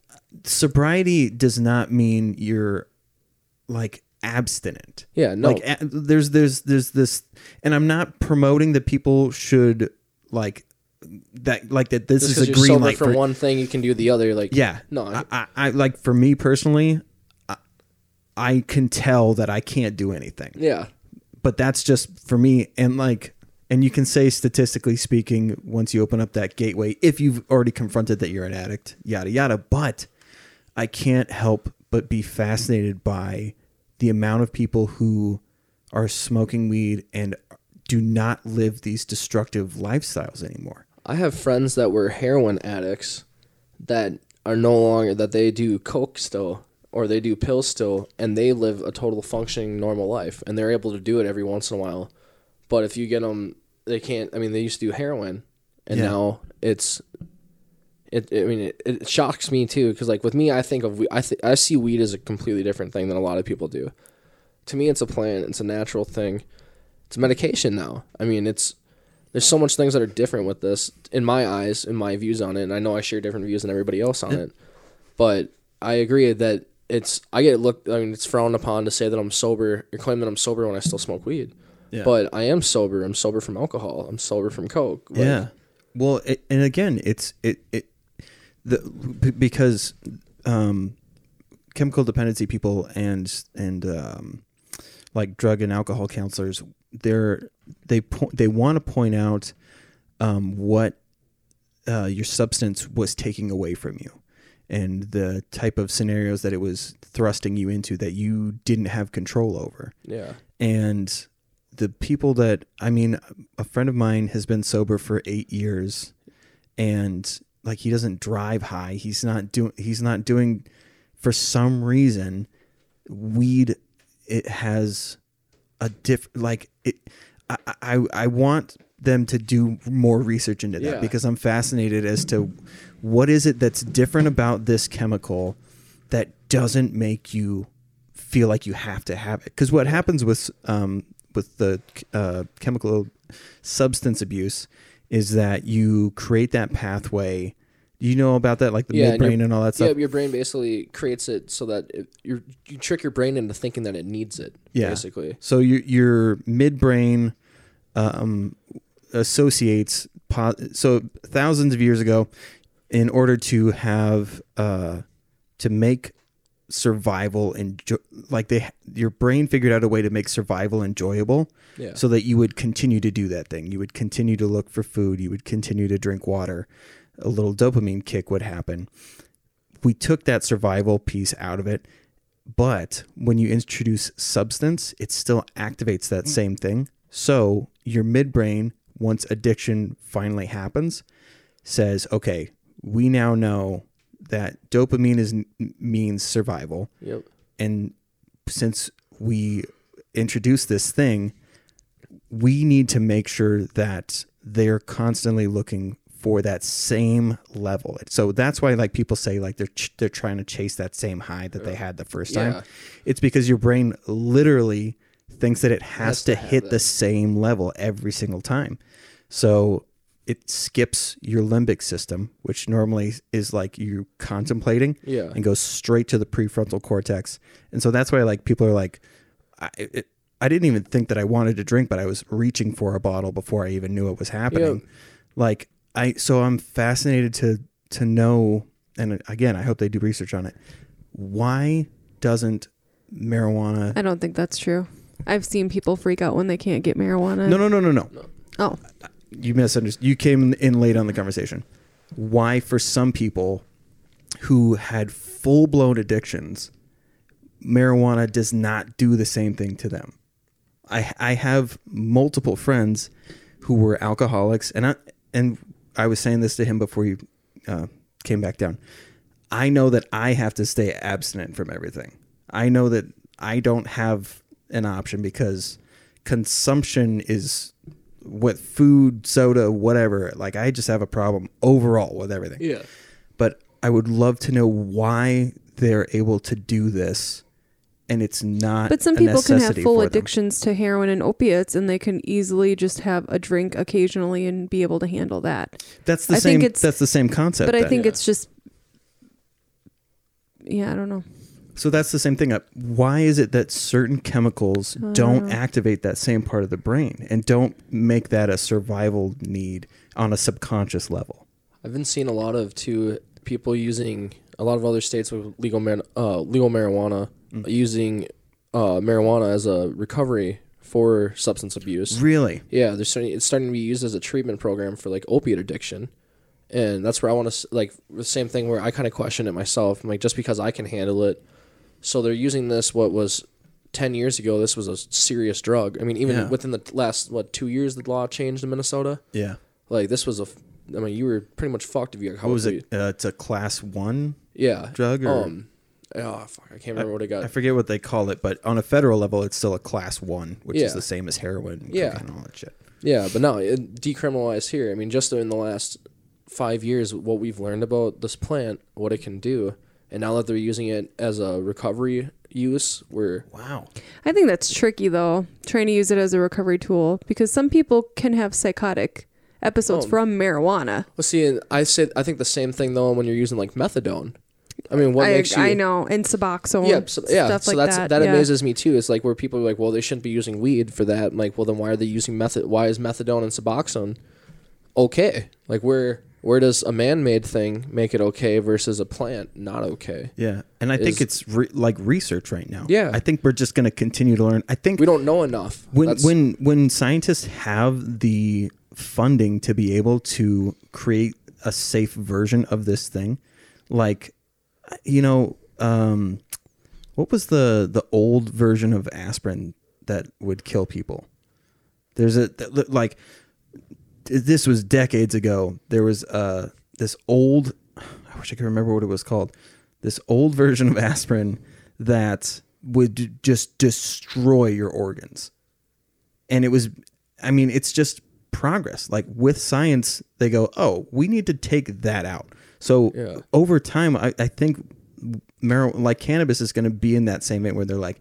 A: sobriety does not mean you're like abstinent.
B: yeah, no,
A: Like a- there's there's there's this and I'm not promoting that people should like that like that this
B: just
A: is a
B: you're
A: green
B: sober
A: light
B: from
A: for
B: one thing, you can do the other. Like,
A: yeah.
B: no, I-
A: I, I, I like for me personally, I, I can tell that I can't do anything.
B: yeah,
A: But that's just for me and like and you can say statistically speaking once you open up that gateway if you've already confronted that you're an addict, yada yada, but I can't help but be fascinated by the amount of people who are smoking weed and do not live these destructive lifestyles anymore.
B: I have friends that were heroin addicts that are no longer that they do coke still or they do pills still and they live a total functioning normal life and they're able to do it every once in a while. But if you get them they can't I mean they used to do heroin and
A: Yeah.
B: now it's it, I mean, it, it shocks me too because, like, with me, I think of I th- I see weed as a completely different thing than a lot of people do. To me, it's a plant. It's a natural thing. It's a medication now. I mean, it's there's so much things that are different with this in my eyes, in my views on it, and I know I share different views than everybody else on it. But I agree that it's I get looked. I mean, it's frowned upon to say that I'm sober or claim that I'm sober when I still smoke weed.
A: Yeah.
B: But I am sober. I'm sober from alcohol. I'm sober from coke. Like,
A: yeah. Well, it, and again, it's it it the b- because um, chemical dependency people and and um, like drug and alcohol counselors, they're they po- they want to point out um, what uh, your substance was taking away from you and the type of scenarios that it was thrusting you into that you didn't have control over
B: Yeah.
A: and the people that I mean, a friend of mine has been sober for eight years, and like he doesn't drive high. He's not doing. He's not doing. For some reason, weed it has a diff like it. I I, I want them to do more research into that
B: Yeah.
A: because I'm fascinated as to what is it that's different about this chemical that doesn't make you feel like you have to have it. Because what happens with um, with the uh, chemical substance abuse is that you create that pathway. You know about that, like the
B: Yeah,
A: midbrain
B: your-
A: and all that stuff.
B: Yeah, your brain basically creates it so that it, you you trick your brain into thinking that it needs it.
A: Yeah.
B: Basically.
A: So your your midbrain um, associates. Po- so thousands of years ago, in order to have uh, to make survival enjo- like they your brain figured out a way to make survival enjoyable
B: Yeah.
A: so that you would continue to do that thing. You would continue to look for food. You would continue to drink water. A little dopamine kick would happen. We took that survival piece out of it but when you introduce substance it still activates that hmm. same thing. So your midbrain once addiction finally happens says okay we now know that dopamine is means survival
B: Yep.
A: and since we introduced this thing, we need to make sure that they're constantly looking for that same level. So that's why like people say like they're ch- they're trying to chase that same high that they had the first
B: Yeah.
A: time. It's because your brain literally thinks that it has,
B: Has
A: to,
B: to
A: hit
B: that.
A: the same level every single time. So it skips your limbic system, which normally is like you contemplating
B: Yeah.
A: and goes straight to the prefrontal cortex. And so that's why like people are like, I, it, I didn't even think that I wanted to drink, but I was reaching for a bottle before I even knew it was happening.
B: Yep.
A: Like I, so I'm fascinated to to know, and again, I hope they do research on it. Why doesn't marijuana?
C: I don't think that's true. I've seen people freak out when they can't get marijuana.
A: No, no, no, no, no.
C: Oh,
A: you misunderstood. You came in late on the conversation. Why, for some people who had full blown addictions, marijuana does not do the same thing to them. I I have multiple friends who were alcoholics, and I and I was saying this to him before you uh, came back down. I know that I have to stay abstinent from everything. I know that I don't have an option because consumption is what food, soda, whatever. Like I just have a problem overall with everything
B: Yeah.
A: but I would love to know why they're able to do this, and it's not.
C: But some
A: a
C: people can have full
A: for them.
C: addictions to heroin and opiates, and they can easily just have a drink occasionally and be able to handle that.
A: That's the
C: I
A: same.
C: think it's-
A: That's the same concept.
C: but I think
B: Yeah.
C: it's just, yeah, I don't know.
A: So. That's the same thing. Uh, Why is it that certain chemicals
C: I
A: don't
C: don't
A: activate that same part of the brain and don't make that a survival need on a subconscious level?
B: I've been seeing a lot of too people using a lot of other states with legal man, uh, legal marijuana
A: Mm.
B: using uh, marijuana as a recovery for substance abuse.
A: Really?
B: Yeah, they're starting. It's starting to be used as a treatment program for like opiate addiction, and that's where I want to like the same thing where I kind of question it myself. I'm like, just because I can handle it, so they're using this. What was ten years ago? This was a serious drug. I mean, even
A: Yeah.
B: within the last what two years, the law changed in Minnesota.
A: Yeah.
B: Like this was a. f- I mean, you were pretty much fucked if you got caught.
A: What was
B: with
A: it? Uh, it's a class one
B: Yeah.
A: drug, or
B: Um. Oh fuck! I can't remember what it got.
A: I forget what they call it, but on a federal level, it's still a class one, which
B: Yeah.
A: is the same as heroin, and
B: Yeah.
A: and all that shit.
B: Yeah, but no, it decriminalized here. I mean, just in the last five years, what we've learned about this plant, what it can do, and now that they're using it as a recovery use, we're
A: Wow.
C: I think that's tricky though, trying to use it as a recovery tool because some people can have psychotic episodes
B: Oh.
C: from marijuana.
B: well. See, and I said I think the same thing though when you're using like methadone. I mean, what
C: I,
B: makes you?
C: I know, and Suboxone.
B: Yeah, so, yeah.
C: stuff
B: so
C: like
B: that's
C: that.
B: that,
C: yeah.
B: amazes me too. It's like where people are like, well, they shouldn't be using weed for that. I'm like, well, then why are they using method? Why is methadone and Suboxone okay? Like, where where does a man-made thing make it okay versus a plant not okay?
A: Yeah, and I think
B: is-
A: it's re- like research right now.
B: Yeah.
A: I think we're just going to continue to learn. I think
B: We don't know enough.
A: when
B: That's-
A: when when scientists have the funding to be able to create a safe version of this thing, like you know, um, what was the the old version of aspirin that would kill people? There's a like this was decades ago. There was uh this old I wish I could remember what it was called. This old version of aspirin that would just destroy your organs. And it was I mean, it's just progress. Like with science, they go, "Oh, we need to take that out." So
B: Yeah.
A: over time, I, I think marijuana, like cannabis, is going to be in that same vein where they're like,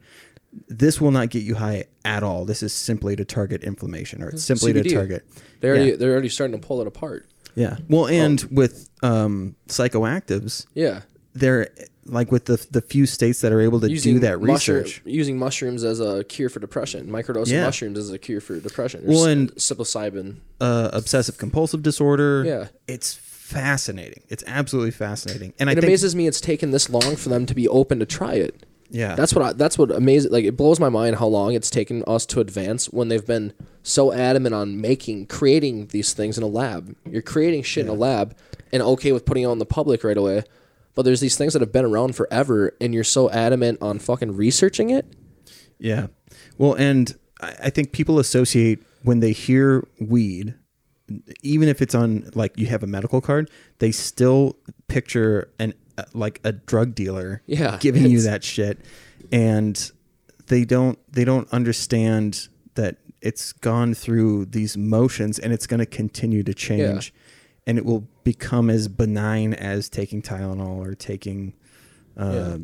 A: "This will not get you high at all. This is simply to target inflammation, or it's simply to target."
B: They already
A: Yeah.
B: they're already starting to pull it apart.
A: Yeah. Well, and
B: Oh.
A: with um, psychoactives,
B: Yeah,
A: they're like with the the few states that are able to do that
B: mushroom-
A: research.
B: using mushrooms as a cure for depression, microdosing
A: Yeah.
B: mushrooms as a cure for depression.
A: Well, and-
B: psilocybin.
A: Uh, obsessive compulsive disorder.
B: Yeah.
A: It's fascinating. It's absolutely fascinating. And I
B: It
A: think
B: amazes me it's taken this long for them to be open to try it.
A: Yeah.
B: That's what I, that's what amazing. Like it blows my mind how long it's taken us to advance when they've been so adamant on making, creating these things in a lab. You're creating shit in a lab and okay with putting it on the public right away. But there's these things that have been around forever, and you're so adamant on fucking researching it.
A: Yeah. Well, and I, I think people associate when they hear weed, even if it's on like you have a medical card, they still picture an uh, like a drug dealer
B: Yeah,
A: giving you that shit, and they don't they don't understand that it's gone through these motions and it's going to continue to change, and it will become as benign as taking Tylenol or taking. Uh,
B: Yeah.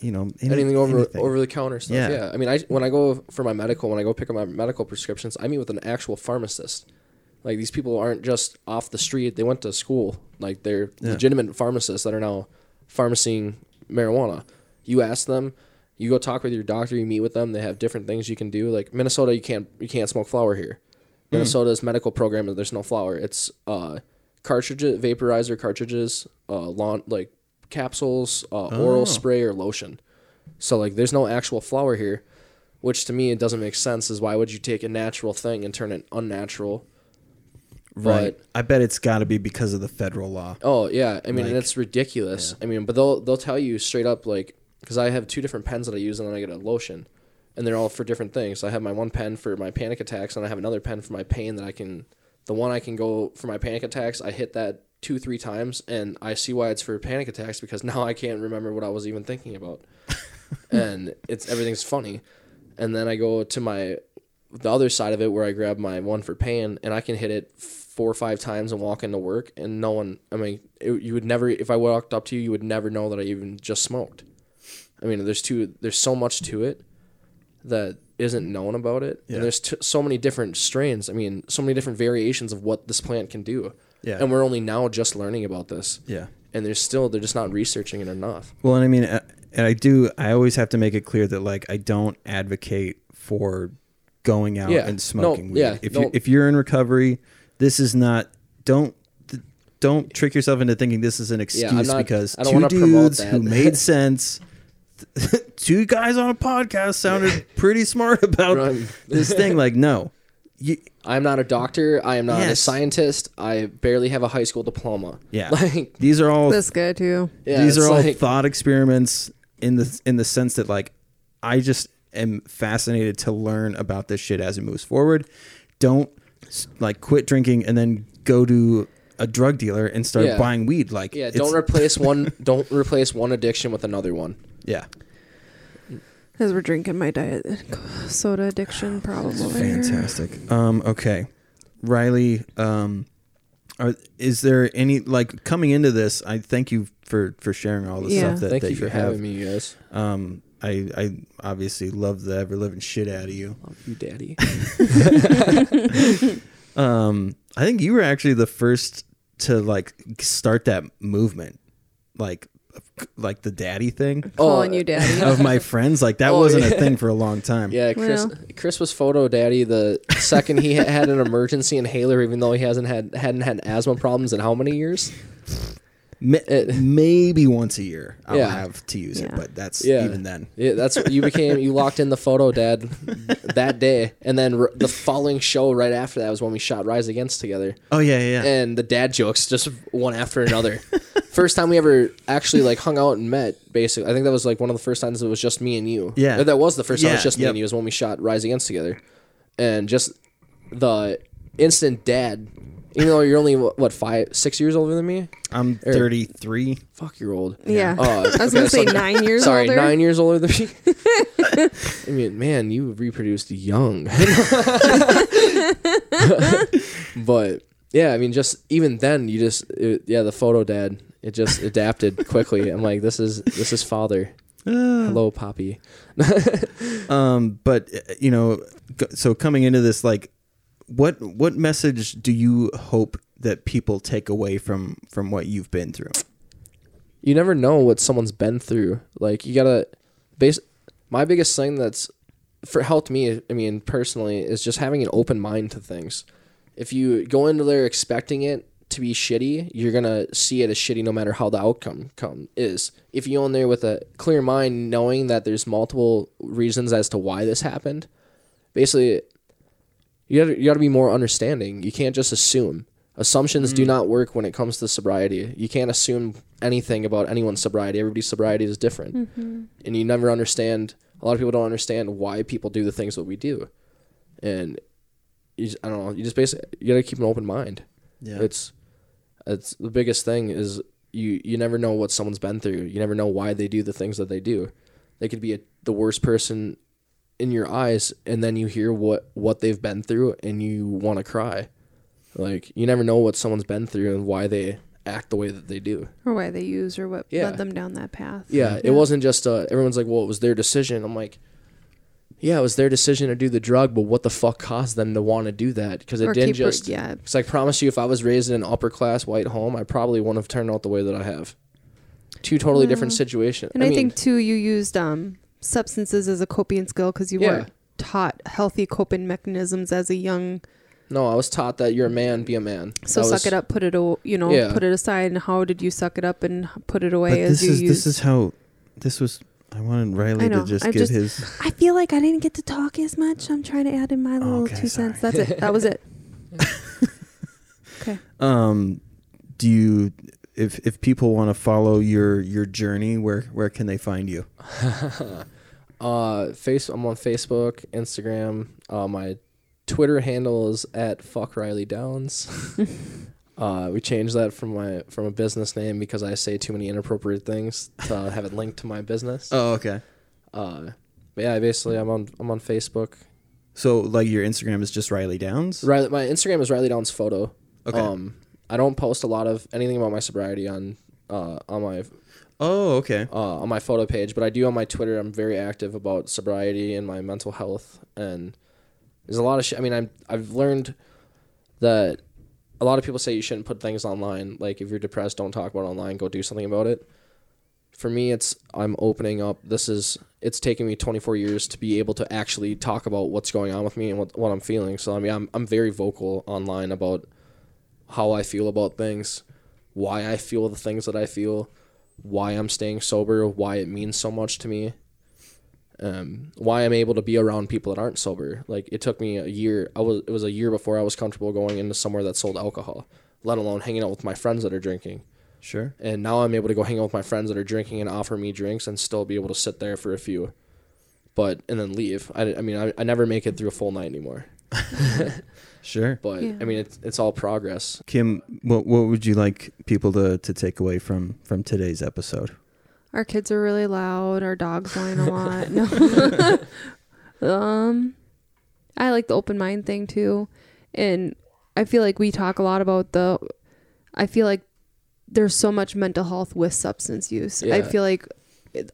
A: You know any-
B: anything over
A: anything.
B: over the counter stuff.
A: Yeah.
B: Yeah. I mean, I when I go for my medical, when I go pick up my medical prescriptions, I meet with an actual pharmacist. Like these people aren't just off the street; they went to school. Like they're
A: Yeah.
B: legitimate pharmacists that are now pharmacying marijuana. You ask them, you go talk with your doctor, you meet with them. They have different things you can do. Like Minnesota, you can't you can't smoke flower here. Minnesota's medical program, there's no flower. It's uh, cartridges, vaporizer cartridges, uh, lawn like capsules, uh,
A: Oh.
B: oral spray or lotion. So like, there's no actual flower here, which to me it doesn't make sense. Is why would you take a natural thing and turn it unnatural?
A: Right.
B: But-
A: I bet it's got to be because of the federal law.
B: Oh yeah, I mean
A: Like-
B: it's ridiculous. I mean, but they'll they'll tell you straight up like because I have two different pens that I use, and then I get a lotion, and they're all for different things. I have my one pen for my panic attacks, and I have another pen for my pain that I can. The one I can go for my panic attacks, I hit that two three times, and I see why it's for panic attacks because *laughs* now I can't remember what I was even thinking about, *laughs* and it's everything's funny, and then I go to my the other side of it where I grab my one for pain and I can hit it four or five times and walk into work and no one I mean it, you would never if I walked up to you you would never know that I even just smoked. I mean there's two there's so much to it that isn't known about it
A: Yeah.
B: and there's t- so many different strains. I mean so many different variations of what this plant can do.
A: Yeah.
B: And we're only now just learning about this.
A: Yeah.
B: And there's still they're just not researching it enough.
A: Well, and I mean, uh, and I do. I always have to make it clear that like I don't advocate for going out
B: Yeah.
A: and
B: No,
A: smoking weed.
B: yeah,
A: if you
B: no.
A: if you're in recovery, this is not. Don't don't trick yourself into thinking this is an excuse
B: I'm not-
A: because two dudes who made *laughs* sense. *laughs* two guys on a podcast sounded *laughs* pretty smart about this thing. Like, no, you,
B: I'm not a doctor. I am not a scientist. I barely have a high school diploma.
A: yeah,
B: Like
A: these are all
C: This guy too.
B: yeah,
A: these are all
B: like-
A: thought experiments in the in the sense that like I just am fascinated to learn about this shit as it moves forward. Don't s- like quit drinking and then go to a drug dealer and start
B: Yeah.
A: buying weed. Like
B: Yeah, don't replace one. *laughs* Don't replace one addiction with another one.
A: yeah,
C: As we're drinking my diet soda addiction problem over here.
A: fantastic. Um, okay, Riley. Um, are is there any like coming into this? I thank you for for sharing all the
C: Yeah.
A: stuff that,
B: Thank
A: that
B: you for
A: have.
B: having me, you guys.
A: Um, I I obviously love the ever living shit out of you.
B: Love you, daddy. *laughs* *laughs*
A: Um, I think you were actually the first to like start that movement, like like the daddy thing *laughs*
C: Calling
B: Oh,
C: you daddy.
A: of my friends. Like that
B: Oh,
A: wasn't a thing for a long time.
B: Yeah, Chris.
C: Well.
B: Chris was photo daddy the second he had an emergency inhaler, even though he hasn't had hadn't had asthma problems in how many years?
A: Ma-
B: It-
A: maybe once a year I'll
B: Yeah.
A: have to use it,
C: Yeah.
A: but that's
B: Yeah.
A: even then.
B: Yeah, that's you became. You locked in the photo dad that day, and then r- the following show right after that was when we shot Rise Against together.
A: Oh yeah, yeah. yeah.
B: and the dad jokes just one after another. *laughs* first time we ever actually like hung out and met, basically, I think that was like one of the first times it was just me and you.
A: Yeah.
B: Or that was the first time it was
A: Yeah,
B: just me and you. Was when we shot Rise Against together, and just the instant dad. Even though you're only what five, six years older than me.
A: I'm
B: Or-
A: 33.
B: Fuck, you're old.
C: Yeah.
B: Uh, *laughs*
C: I was
B: okay,
C: gonna say
B: so-
C: nine years *laughs*
B: Sorry,
C: older.
B: nine years older than me. *laughs* I mean, man, you reproduced young. but yeah, I mean, just even then, you just it, yeah, the photo dad, it just adapted quickly. I'm like, this is this is father. Hello, Poppy.
A: Um, but uh, you know, g- so coming into this, like, what what message do you hope that people take away from from what you've been through?
B: you never know what someone's been through. Like you gotta base. My biggest thing that's for helped me. I mean, personally, is just having an open mind to things. If you go into there expecting it to be shitty, you're gonna see it as shitty no matter how the outcome come is. If you go in there with a clear mind, knowing that there's multiple reasons as to why this happened, basically, you gotta you gotta be more understanding. You can't just assume. Assumptions do mm-hmm. not work when it comes to sobriety. You can't assume anything about anyone's sobriety. Everybody's sobriety is different, mm-hmm. and you never understand. A lot of people don't understand why people do the things that we do, and you just, I don't know. You just basically you gotta keep an open mind.
A: Yeah.
B: It's it's the biggest thing is you you never know what someone's been through. You never know why they do the things that they do. They could be a, the worst person in your eyes, and then you hear what what they've been through, and you want to cry. Like you never know what someone's been through and why they act the way that they do.
C: or why they use or what
B: Yeah.
C: led them down that path.
B: Yeah, it wasn't just uh, everyone's like, well, it was their decision. I'm like, yeah, it was their decision to do the drug, but what the fuck caused them to want to do that? Because it
C: Or
B: didn't just.
C: yeah.
B: Because I promise you, if I was raised in an upper class white home, I probably wouldn't have turned out the way that I have. Two totally different situations.
C: And I,
B: mean,
C: think too, you used um, substances as a coping skill because you
B: Yeah.
C: weren't taught healthy coping mechanisms as a young.
B: no, I was taught that you're a man, be a man.
C: So
B: That
C: suck
B: was-
C: it up, put it, o- you know,
B: Yeah.
C: put it aside. And how did you suck it up and put it away
A: But
C: as
A: this
C: you
A: is
C: used?
A: this is how this was. I wanted Riley
C: I know.
A: to just
C: I
A: give
C: just-
A: his.
C: I feel like I didn't get to talk as much. I'm trying to add in my little
A: Okay,
C: two cents. That's it. That was it. *laughs* okay.
A: Um, do you if if people want to follow your your journey, where where can they find you? *laughs*
B: Uh, face. I'm on Facebook, Instagram. Uh, my Twitter handle is at fuck Riley Downs. *laughs* uh, we changed that from my from a business name because I say too many inappropriate things to have it linked to my business.
A: Oh, okay.
B: Uh, but yeah, basically, I'm on I'm on Facebook.
A: So like your Instagram is just Riley Downs.
B: Riley, my Instagram is Riley Downs Photo.
A: Okay.
B: Um, I don't post a lot of anything about my sobriety on uh on my
A: Oh, okay.
B: uh, on my photo page, but I do on my Twitter. I'm very active about sobriety and my mental health, and there's a lot of shit. I mean, I'm I've learned that a lot of people say you shouldn't put things online. Like if you're depressed, don't talk about it online. Go do something about it. For me, it's I'm opening up. This is it's taken me 24 years to be able to actually talk about what's going on with me and what what I'm feeling. So I mean, I'm I'm very vocal online about how I feel about things, why I feel the things that I feel why I'm staying sober, why it means so much to me, um, why I'm able to be around people that aren't sober. Like it took me a year. I was it was a year before I was comfortable going into somewhere that sold alcohol, let alone hanging out with my friends that are drinking.
A: Sure.
B: And now I'm able to go hang out with my friends that are drinking and offer me drinks and still be able to sit there for a few, but and then leave. I, I mean I, I never make it through a full night anymore. *laughs* *laughs*
A: Sure.
B: But
C: Yeah.
B: I mean it's it's all progress.
A: Kim, what what would you like people to, to take away from from today's episode?
C: Our kids are really loud. Our dogs whine a lot. *laughs* No. *laughs* um, I like the open mind thing too, and I feel like we talk a lot about the. I feel like there's so much mental health with substance use. I feel like it-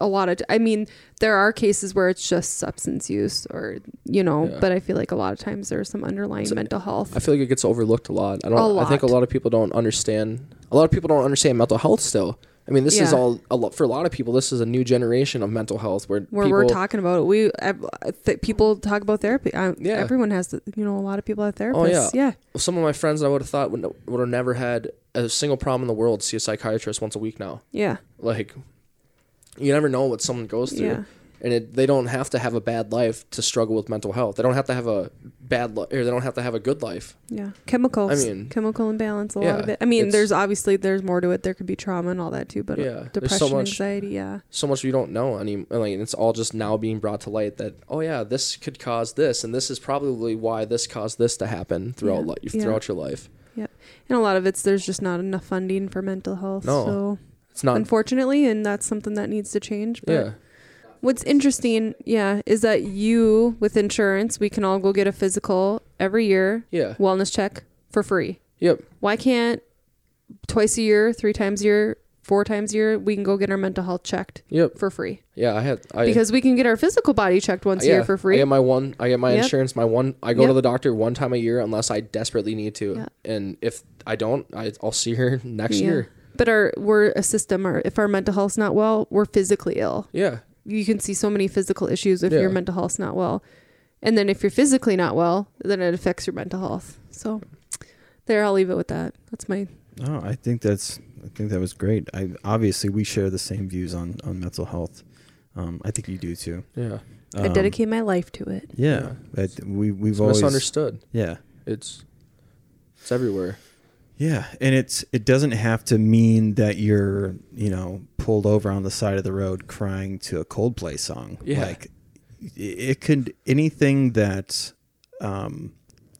C: a lot of. I mean, there are cases where it's just substance use, or you know,
B: Yeah.
C: but I feel like a lot of times there's some underlying mental health.
B: I feel like it gets overlooked a lot. I don't. i think a
C: lot.
B: of people don't understand. A lot of people don't understand mental health still. I mean, this is all a lot for a lot of people. This is a new generation of mental health where
C: where
B: people,
C: we're talking about it. We th- people talk about therapy. I,
B: Yeah.
C: everyone has, to, you know, a lot of people have therapists.
B: Oh, yeah.
C: yeah,
B: Some of my friends I would have thought would would have never had a single problem in the world see a psychiatrist once a week now.
C: yeah,
B: Like, you never know what someone goes through,
C: yeah.
B: and it, they don't have to have a bad life to struggle with mental health. They don't have to have a bad life, or they don't have to have a good life.
C: Yeah, chemicals.
B: I mean,
C: chemical imbalance. A
B: yeah,
C: lot of it. I mean, there's obviously there's more to it. There could be trauma and all that too. But uh,
B: Yeah, there's so
C: depression,
B: much-
C: anxiety. Yeah,
B: so much we don't know any like it's all just now being brought to light that oh yeah this could cause this and this is probably why this caused this to happen throughout
C: Yeah,
B: life
C: yeah.
B: throughout your life Yep.
C: and a lot of it's there's just not enough funding for mental health.
B: No,
C: so
B: it's not
C: unfortunately, and that's something that needs to change. But
B: yeah
C: What's interesting, yeah, is that you with insurance, we can all go get a physical every year,
B: yeah
C: wellness check for free.
B: yep
C: why can't twice a year, three times a year, four times a year, we can go get our mental health checked
B: yep
C: for free?
B: yeah i had i
C: Because we can get our physical body checked once a year for free.
B: i get my one i get my
C: Yep.
B: insurance my one i go
C: Yep.
B: to the doctor one time a year unless i desperately need to
C: Yeah.
B: and if i don't I, i'll see her *laughs* next
C: Yeah.
B: year
C: But our we're a system or if our mental health's not well, we're physically ill.
B: yeah
C: You can see so many physical issues if
B: Yeah.
C: your mental health's not well. And then if you're physically not well, then it affects your mental health. So there I'll leave it with that. That's my
A: Oh, I think that's I think that was great. I obviously we share the same views on on mental health. Um, I think you do too.
B: yeah
C: I
A: Um,
C: dedicate my life to it.
A: Yeah, that we we've
B: it's
A: always
B: misunderstood
A: Yeah,
B: it's it's everywhere
A: yeah, and it's it doesn't have to mean that you're you know pulled over on the side of the road crying to a Coldplay song.
B: Yeah.
A: like it, it could anything that um.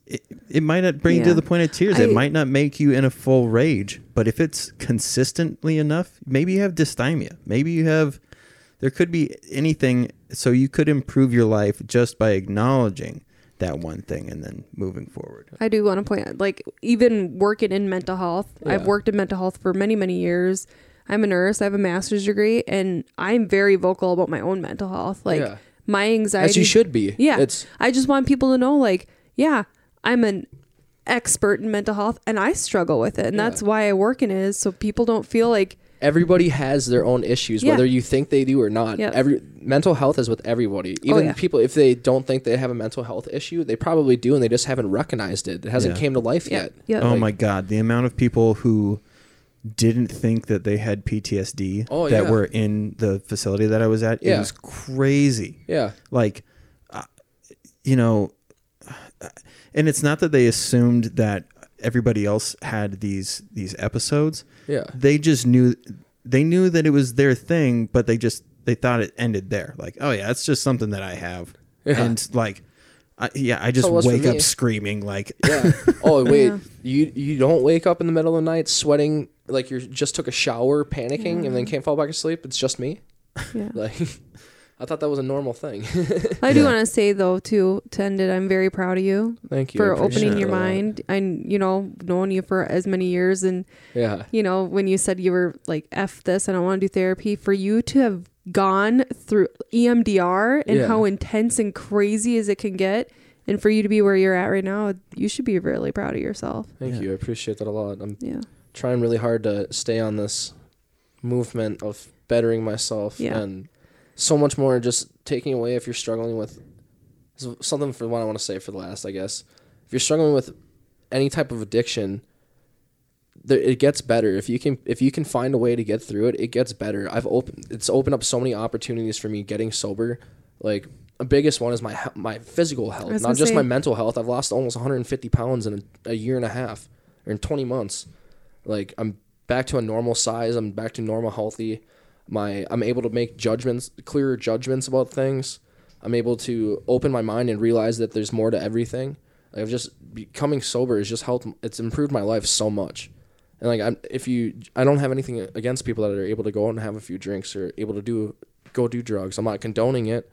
A: It, it might not bring you to the point of tears. it might not make you in a full rage, but if it's consistently enough, maybe you have dysthymia. Maybe you have there could be anything so you could improve your life just by acknowledging that one thing and then moving forward.
C: I do want to point out, like, even working in mental health, I've worked in mental health for many, many years. I'm a nurse, I have a master's degree, and I'm very vocal about my own mental health. Like,
B: Yeah.
C: my anxiety.
B: as you should be
C: Yeah.
B: it's
C: I just want people to know, like, yeah, I'm an expert in mental health and I struggle with it. And
B: Yeah.
C: that's why I work in it, is so people don't feel like,
B: everybody has their own issues
C: Yeah.
B: whether you think they do or not
C: Yep.
B: every mental health is with everybody even
C: Oh, yeah.
B: people if they don't think they have a mental health issue they probably do and they just haven't recognized it it hasn't
A: Yeah.
B: came to life
C: yeah,
B: yet
C: yeah.
A: oh
B: like-
A: my god, the amount of people who didn't think that they had PTSD
B: Oh,
A: that
B: yeah.
A: were in the facility that I was at. It was crazy.
B: yeah
A: Like uh, you know and it's not that they assumed that everybody else had these these episodes.
B: Yeah.
A: They just knew they knew that it was their thing, but they just they thought it ended there. Like, oh yeah, it's just something that I have,
B: Yeah.
A: and like, I, yeah, I just
B: So it was for
A: wake up screaming like,
B: Yeah. *laughs* Oh wait,
C: Yeah.
B: you you don't wake up in the middle of the night sweating like you just took a shower, panicking, and then can't fall back asleep. It's just me.
C: Yeah. *laughs*
B: Like, I thought that was a normal thing. *laughs*
C: I do
A: Yeah.
C: want to say though too to end it, I'm very proud of you
B: Thank you
C: for opening your mind. and you know knowing you for as many years, and
B: Yeah.
C: you know when you said you were like f this, I don't want to do therapy. For you to have gone through EMDR and
B: Yeah.
C: how intense and crazy as it can get, and for you to be where you're at right now, you should be really proud of yourself.
B: Thank
A: Yeah.
B: you. I appreciate that a lot. I'm
C: Yeah.
B: trying really hard to stay on this movement of bettering myself
C: Yeah.
B: and so much more just taking away if you're struggling with something for what I want to say for the last, I guess. If you're struggling with any type of addiction, there, it gets better. If you can if you can find a way to get through it, it gets better. I've opened it's opened up so many opportunities for me getting sober. Like the biggest one is my my physical health, not just
C: say-
B: my mental health. I've lost almost 150 pounds in a, a year and a half or in 20 months. Like I'm back to a normal size. I'm back to normal healthy. My I'm able to make judgments, clearer judgments about things. I'm able to open my mind and realize that there's more to everything. Like I've just becoming sober has just helped. It's improved my life so much. And like I'm, if you, I don't have anything against people that are able to go out and have a few drinks or able to do go do drugs. I'm not condoning it,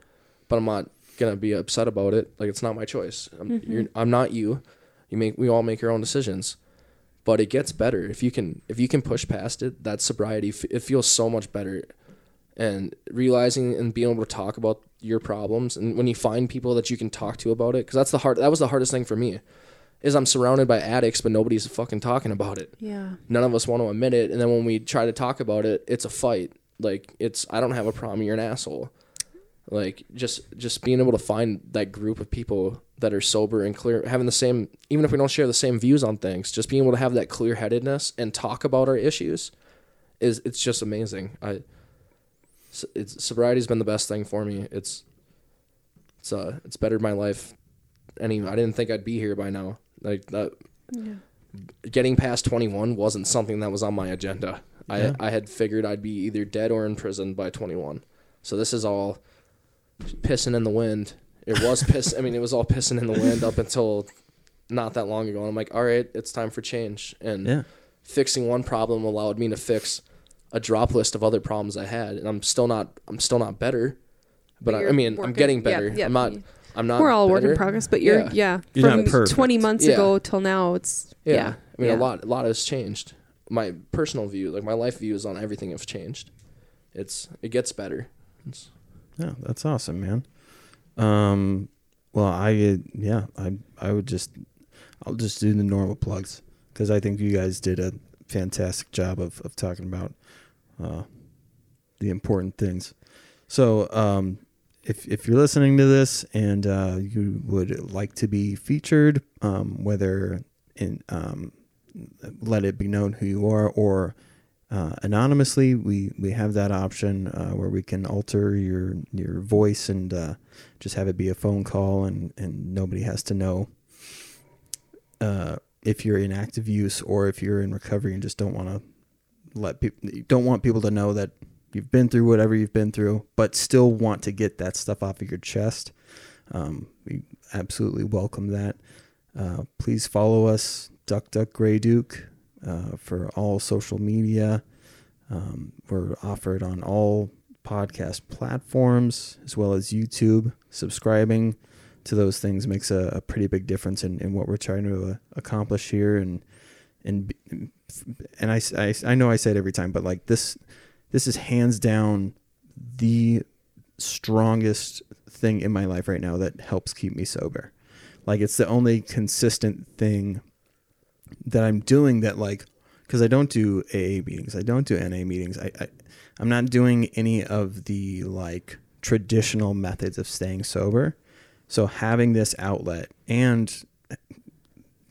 B: but I'm not gonna be upset about it. Like it's not my choice. I'm, mm-hmm. you're, I'm not you. You make we all make our own decisions, but it gets better if you can if you can push past it. That sobriety it feels so much better, and realizing and being able to talk about your problems and when you find people that you can talk to about it because that's the hard that was the hardest thing for me is I'm surrounded by addicts but nobody's fucking talking about it
C: Yeah.
B: none of us want to admit it and then when we try to talk about it it's a fight like it's i don't have a problem you're an asshole like just just being able to find that group of people that are sober and clear having the same even if we don't share the same views on things just being able to have that clear-headedness and talk about our issues is it's just amazing i s- it's sobriety's been the best thing for me it's it's uh it's bettered my life any i didn't think i'd be here by now like that
C: Yeah.
B: getting past 21 wasn't something that was on my agenda.
A: Yeah.
B: I I had figured I'd be either dead or in prison by 21. So this is all pissing in the wind. It was piss. I mean, it was all pissing in the wind up until not that long ago. And I'm like, all right, it's time for change. And
A: yeah,
B: fixing one problem allowed me to fix a drop list of other problems I had. And I'm still not. I'm still not better. But,
C: But
B: I, I
C: you're
B: mean, I'm getting better.
C: yeah.
B: I'm not. I'm not.
C: We're all a work in progress, but you're
B: Yeah.
C: yeah.
A: You're
C: from 20 months
B: Yeah.
C: ago till now, it's
B: Yeah.
C: yeah.
B: I mean,
C: yeah.
B: a lot, a lot has changed. My personal view, like my life view, is on everything, have changed. It's it gets better. It's,
A: yeah, that's awesome, man. Um, well, I yeah, I I would just I'll just do the normal plugs because I think you guys did a fantastic job of of talking about uh, the important things. So, um, if if you're listening to this and uh, you would like to be featured, um, whether in um, let it be known who you are or uh, anonymously, we we have that option uh, where we can alter your your voice and uh, just have it be a phone call and and nobody has to know uh, if you're in active use or if you're in recovery and just don't want to let people don't want people to know that you've been through whatever you've been through, but still want to get that stuff off of your chest. Um, we absolutely welcome that. Uh, please follow us, Duck Duck Grey Duke, uh, for all social media. Um, we're offered on all podcast platforms as well as YouTube. Subscribing to those things makes a, a pretty big difference in, in what we're trying to uh, accomplish here. And and and I, I, I know I say it every time, but like this this is hands down the strongest thing in my life right now that helps keep me sober. Like it's the only consistent thing that I'm doing that like because I don't do AA meetings, I don't do NA meetings. I, I I'm not doing any of the like traditional methods of staying sober. So having this outlet and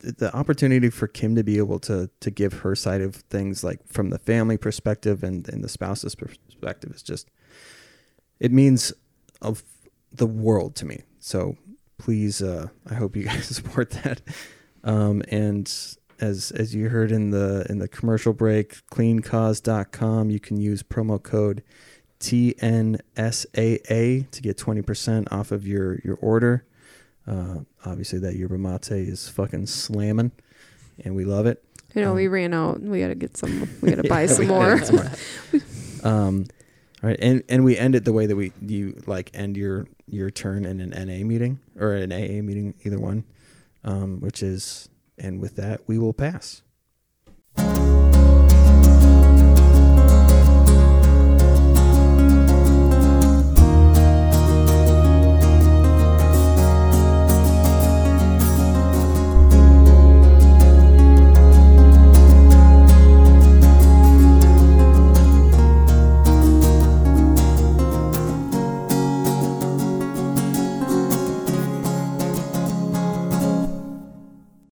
A: the opportunity for Kim to be able to to give her side of things like from the family perspective and, and the spouse's perspective is just it means of the world to me. So please uh I hope you guys *laughs* support that. Um and as as you heard in the in the commercial break, cleancause.com, you can use promo code TNSAA to get 20% off of your your order. Uh, obviously that yerba mate is fucking slamming and we love it.
C: You know,
A: Um,
C: we ran out. We got to get some. We got to *laughs* buy some more. *laughs*
A: some more. um, all right, and and we end it the way that we you like end your your turn in an NA meeting or an AA meeting, either one, um, which is and with that we will pass.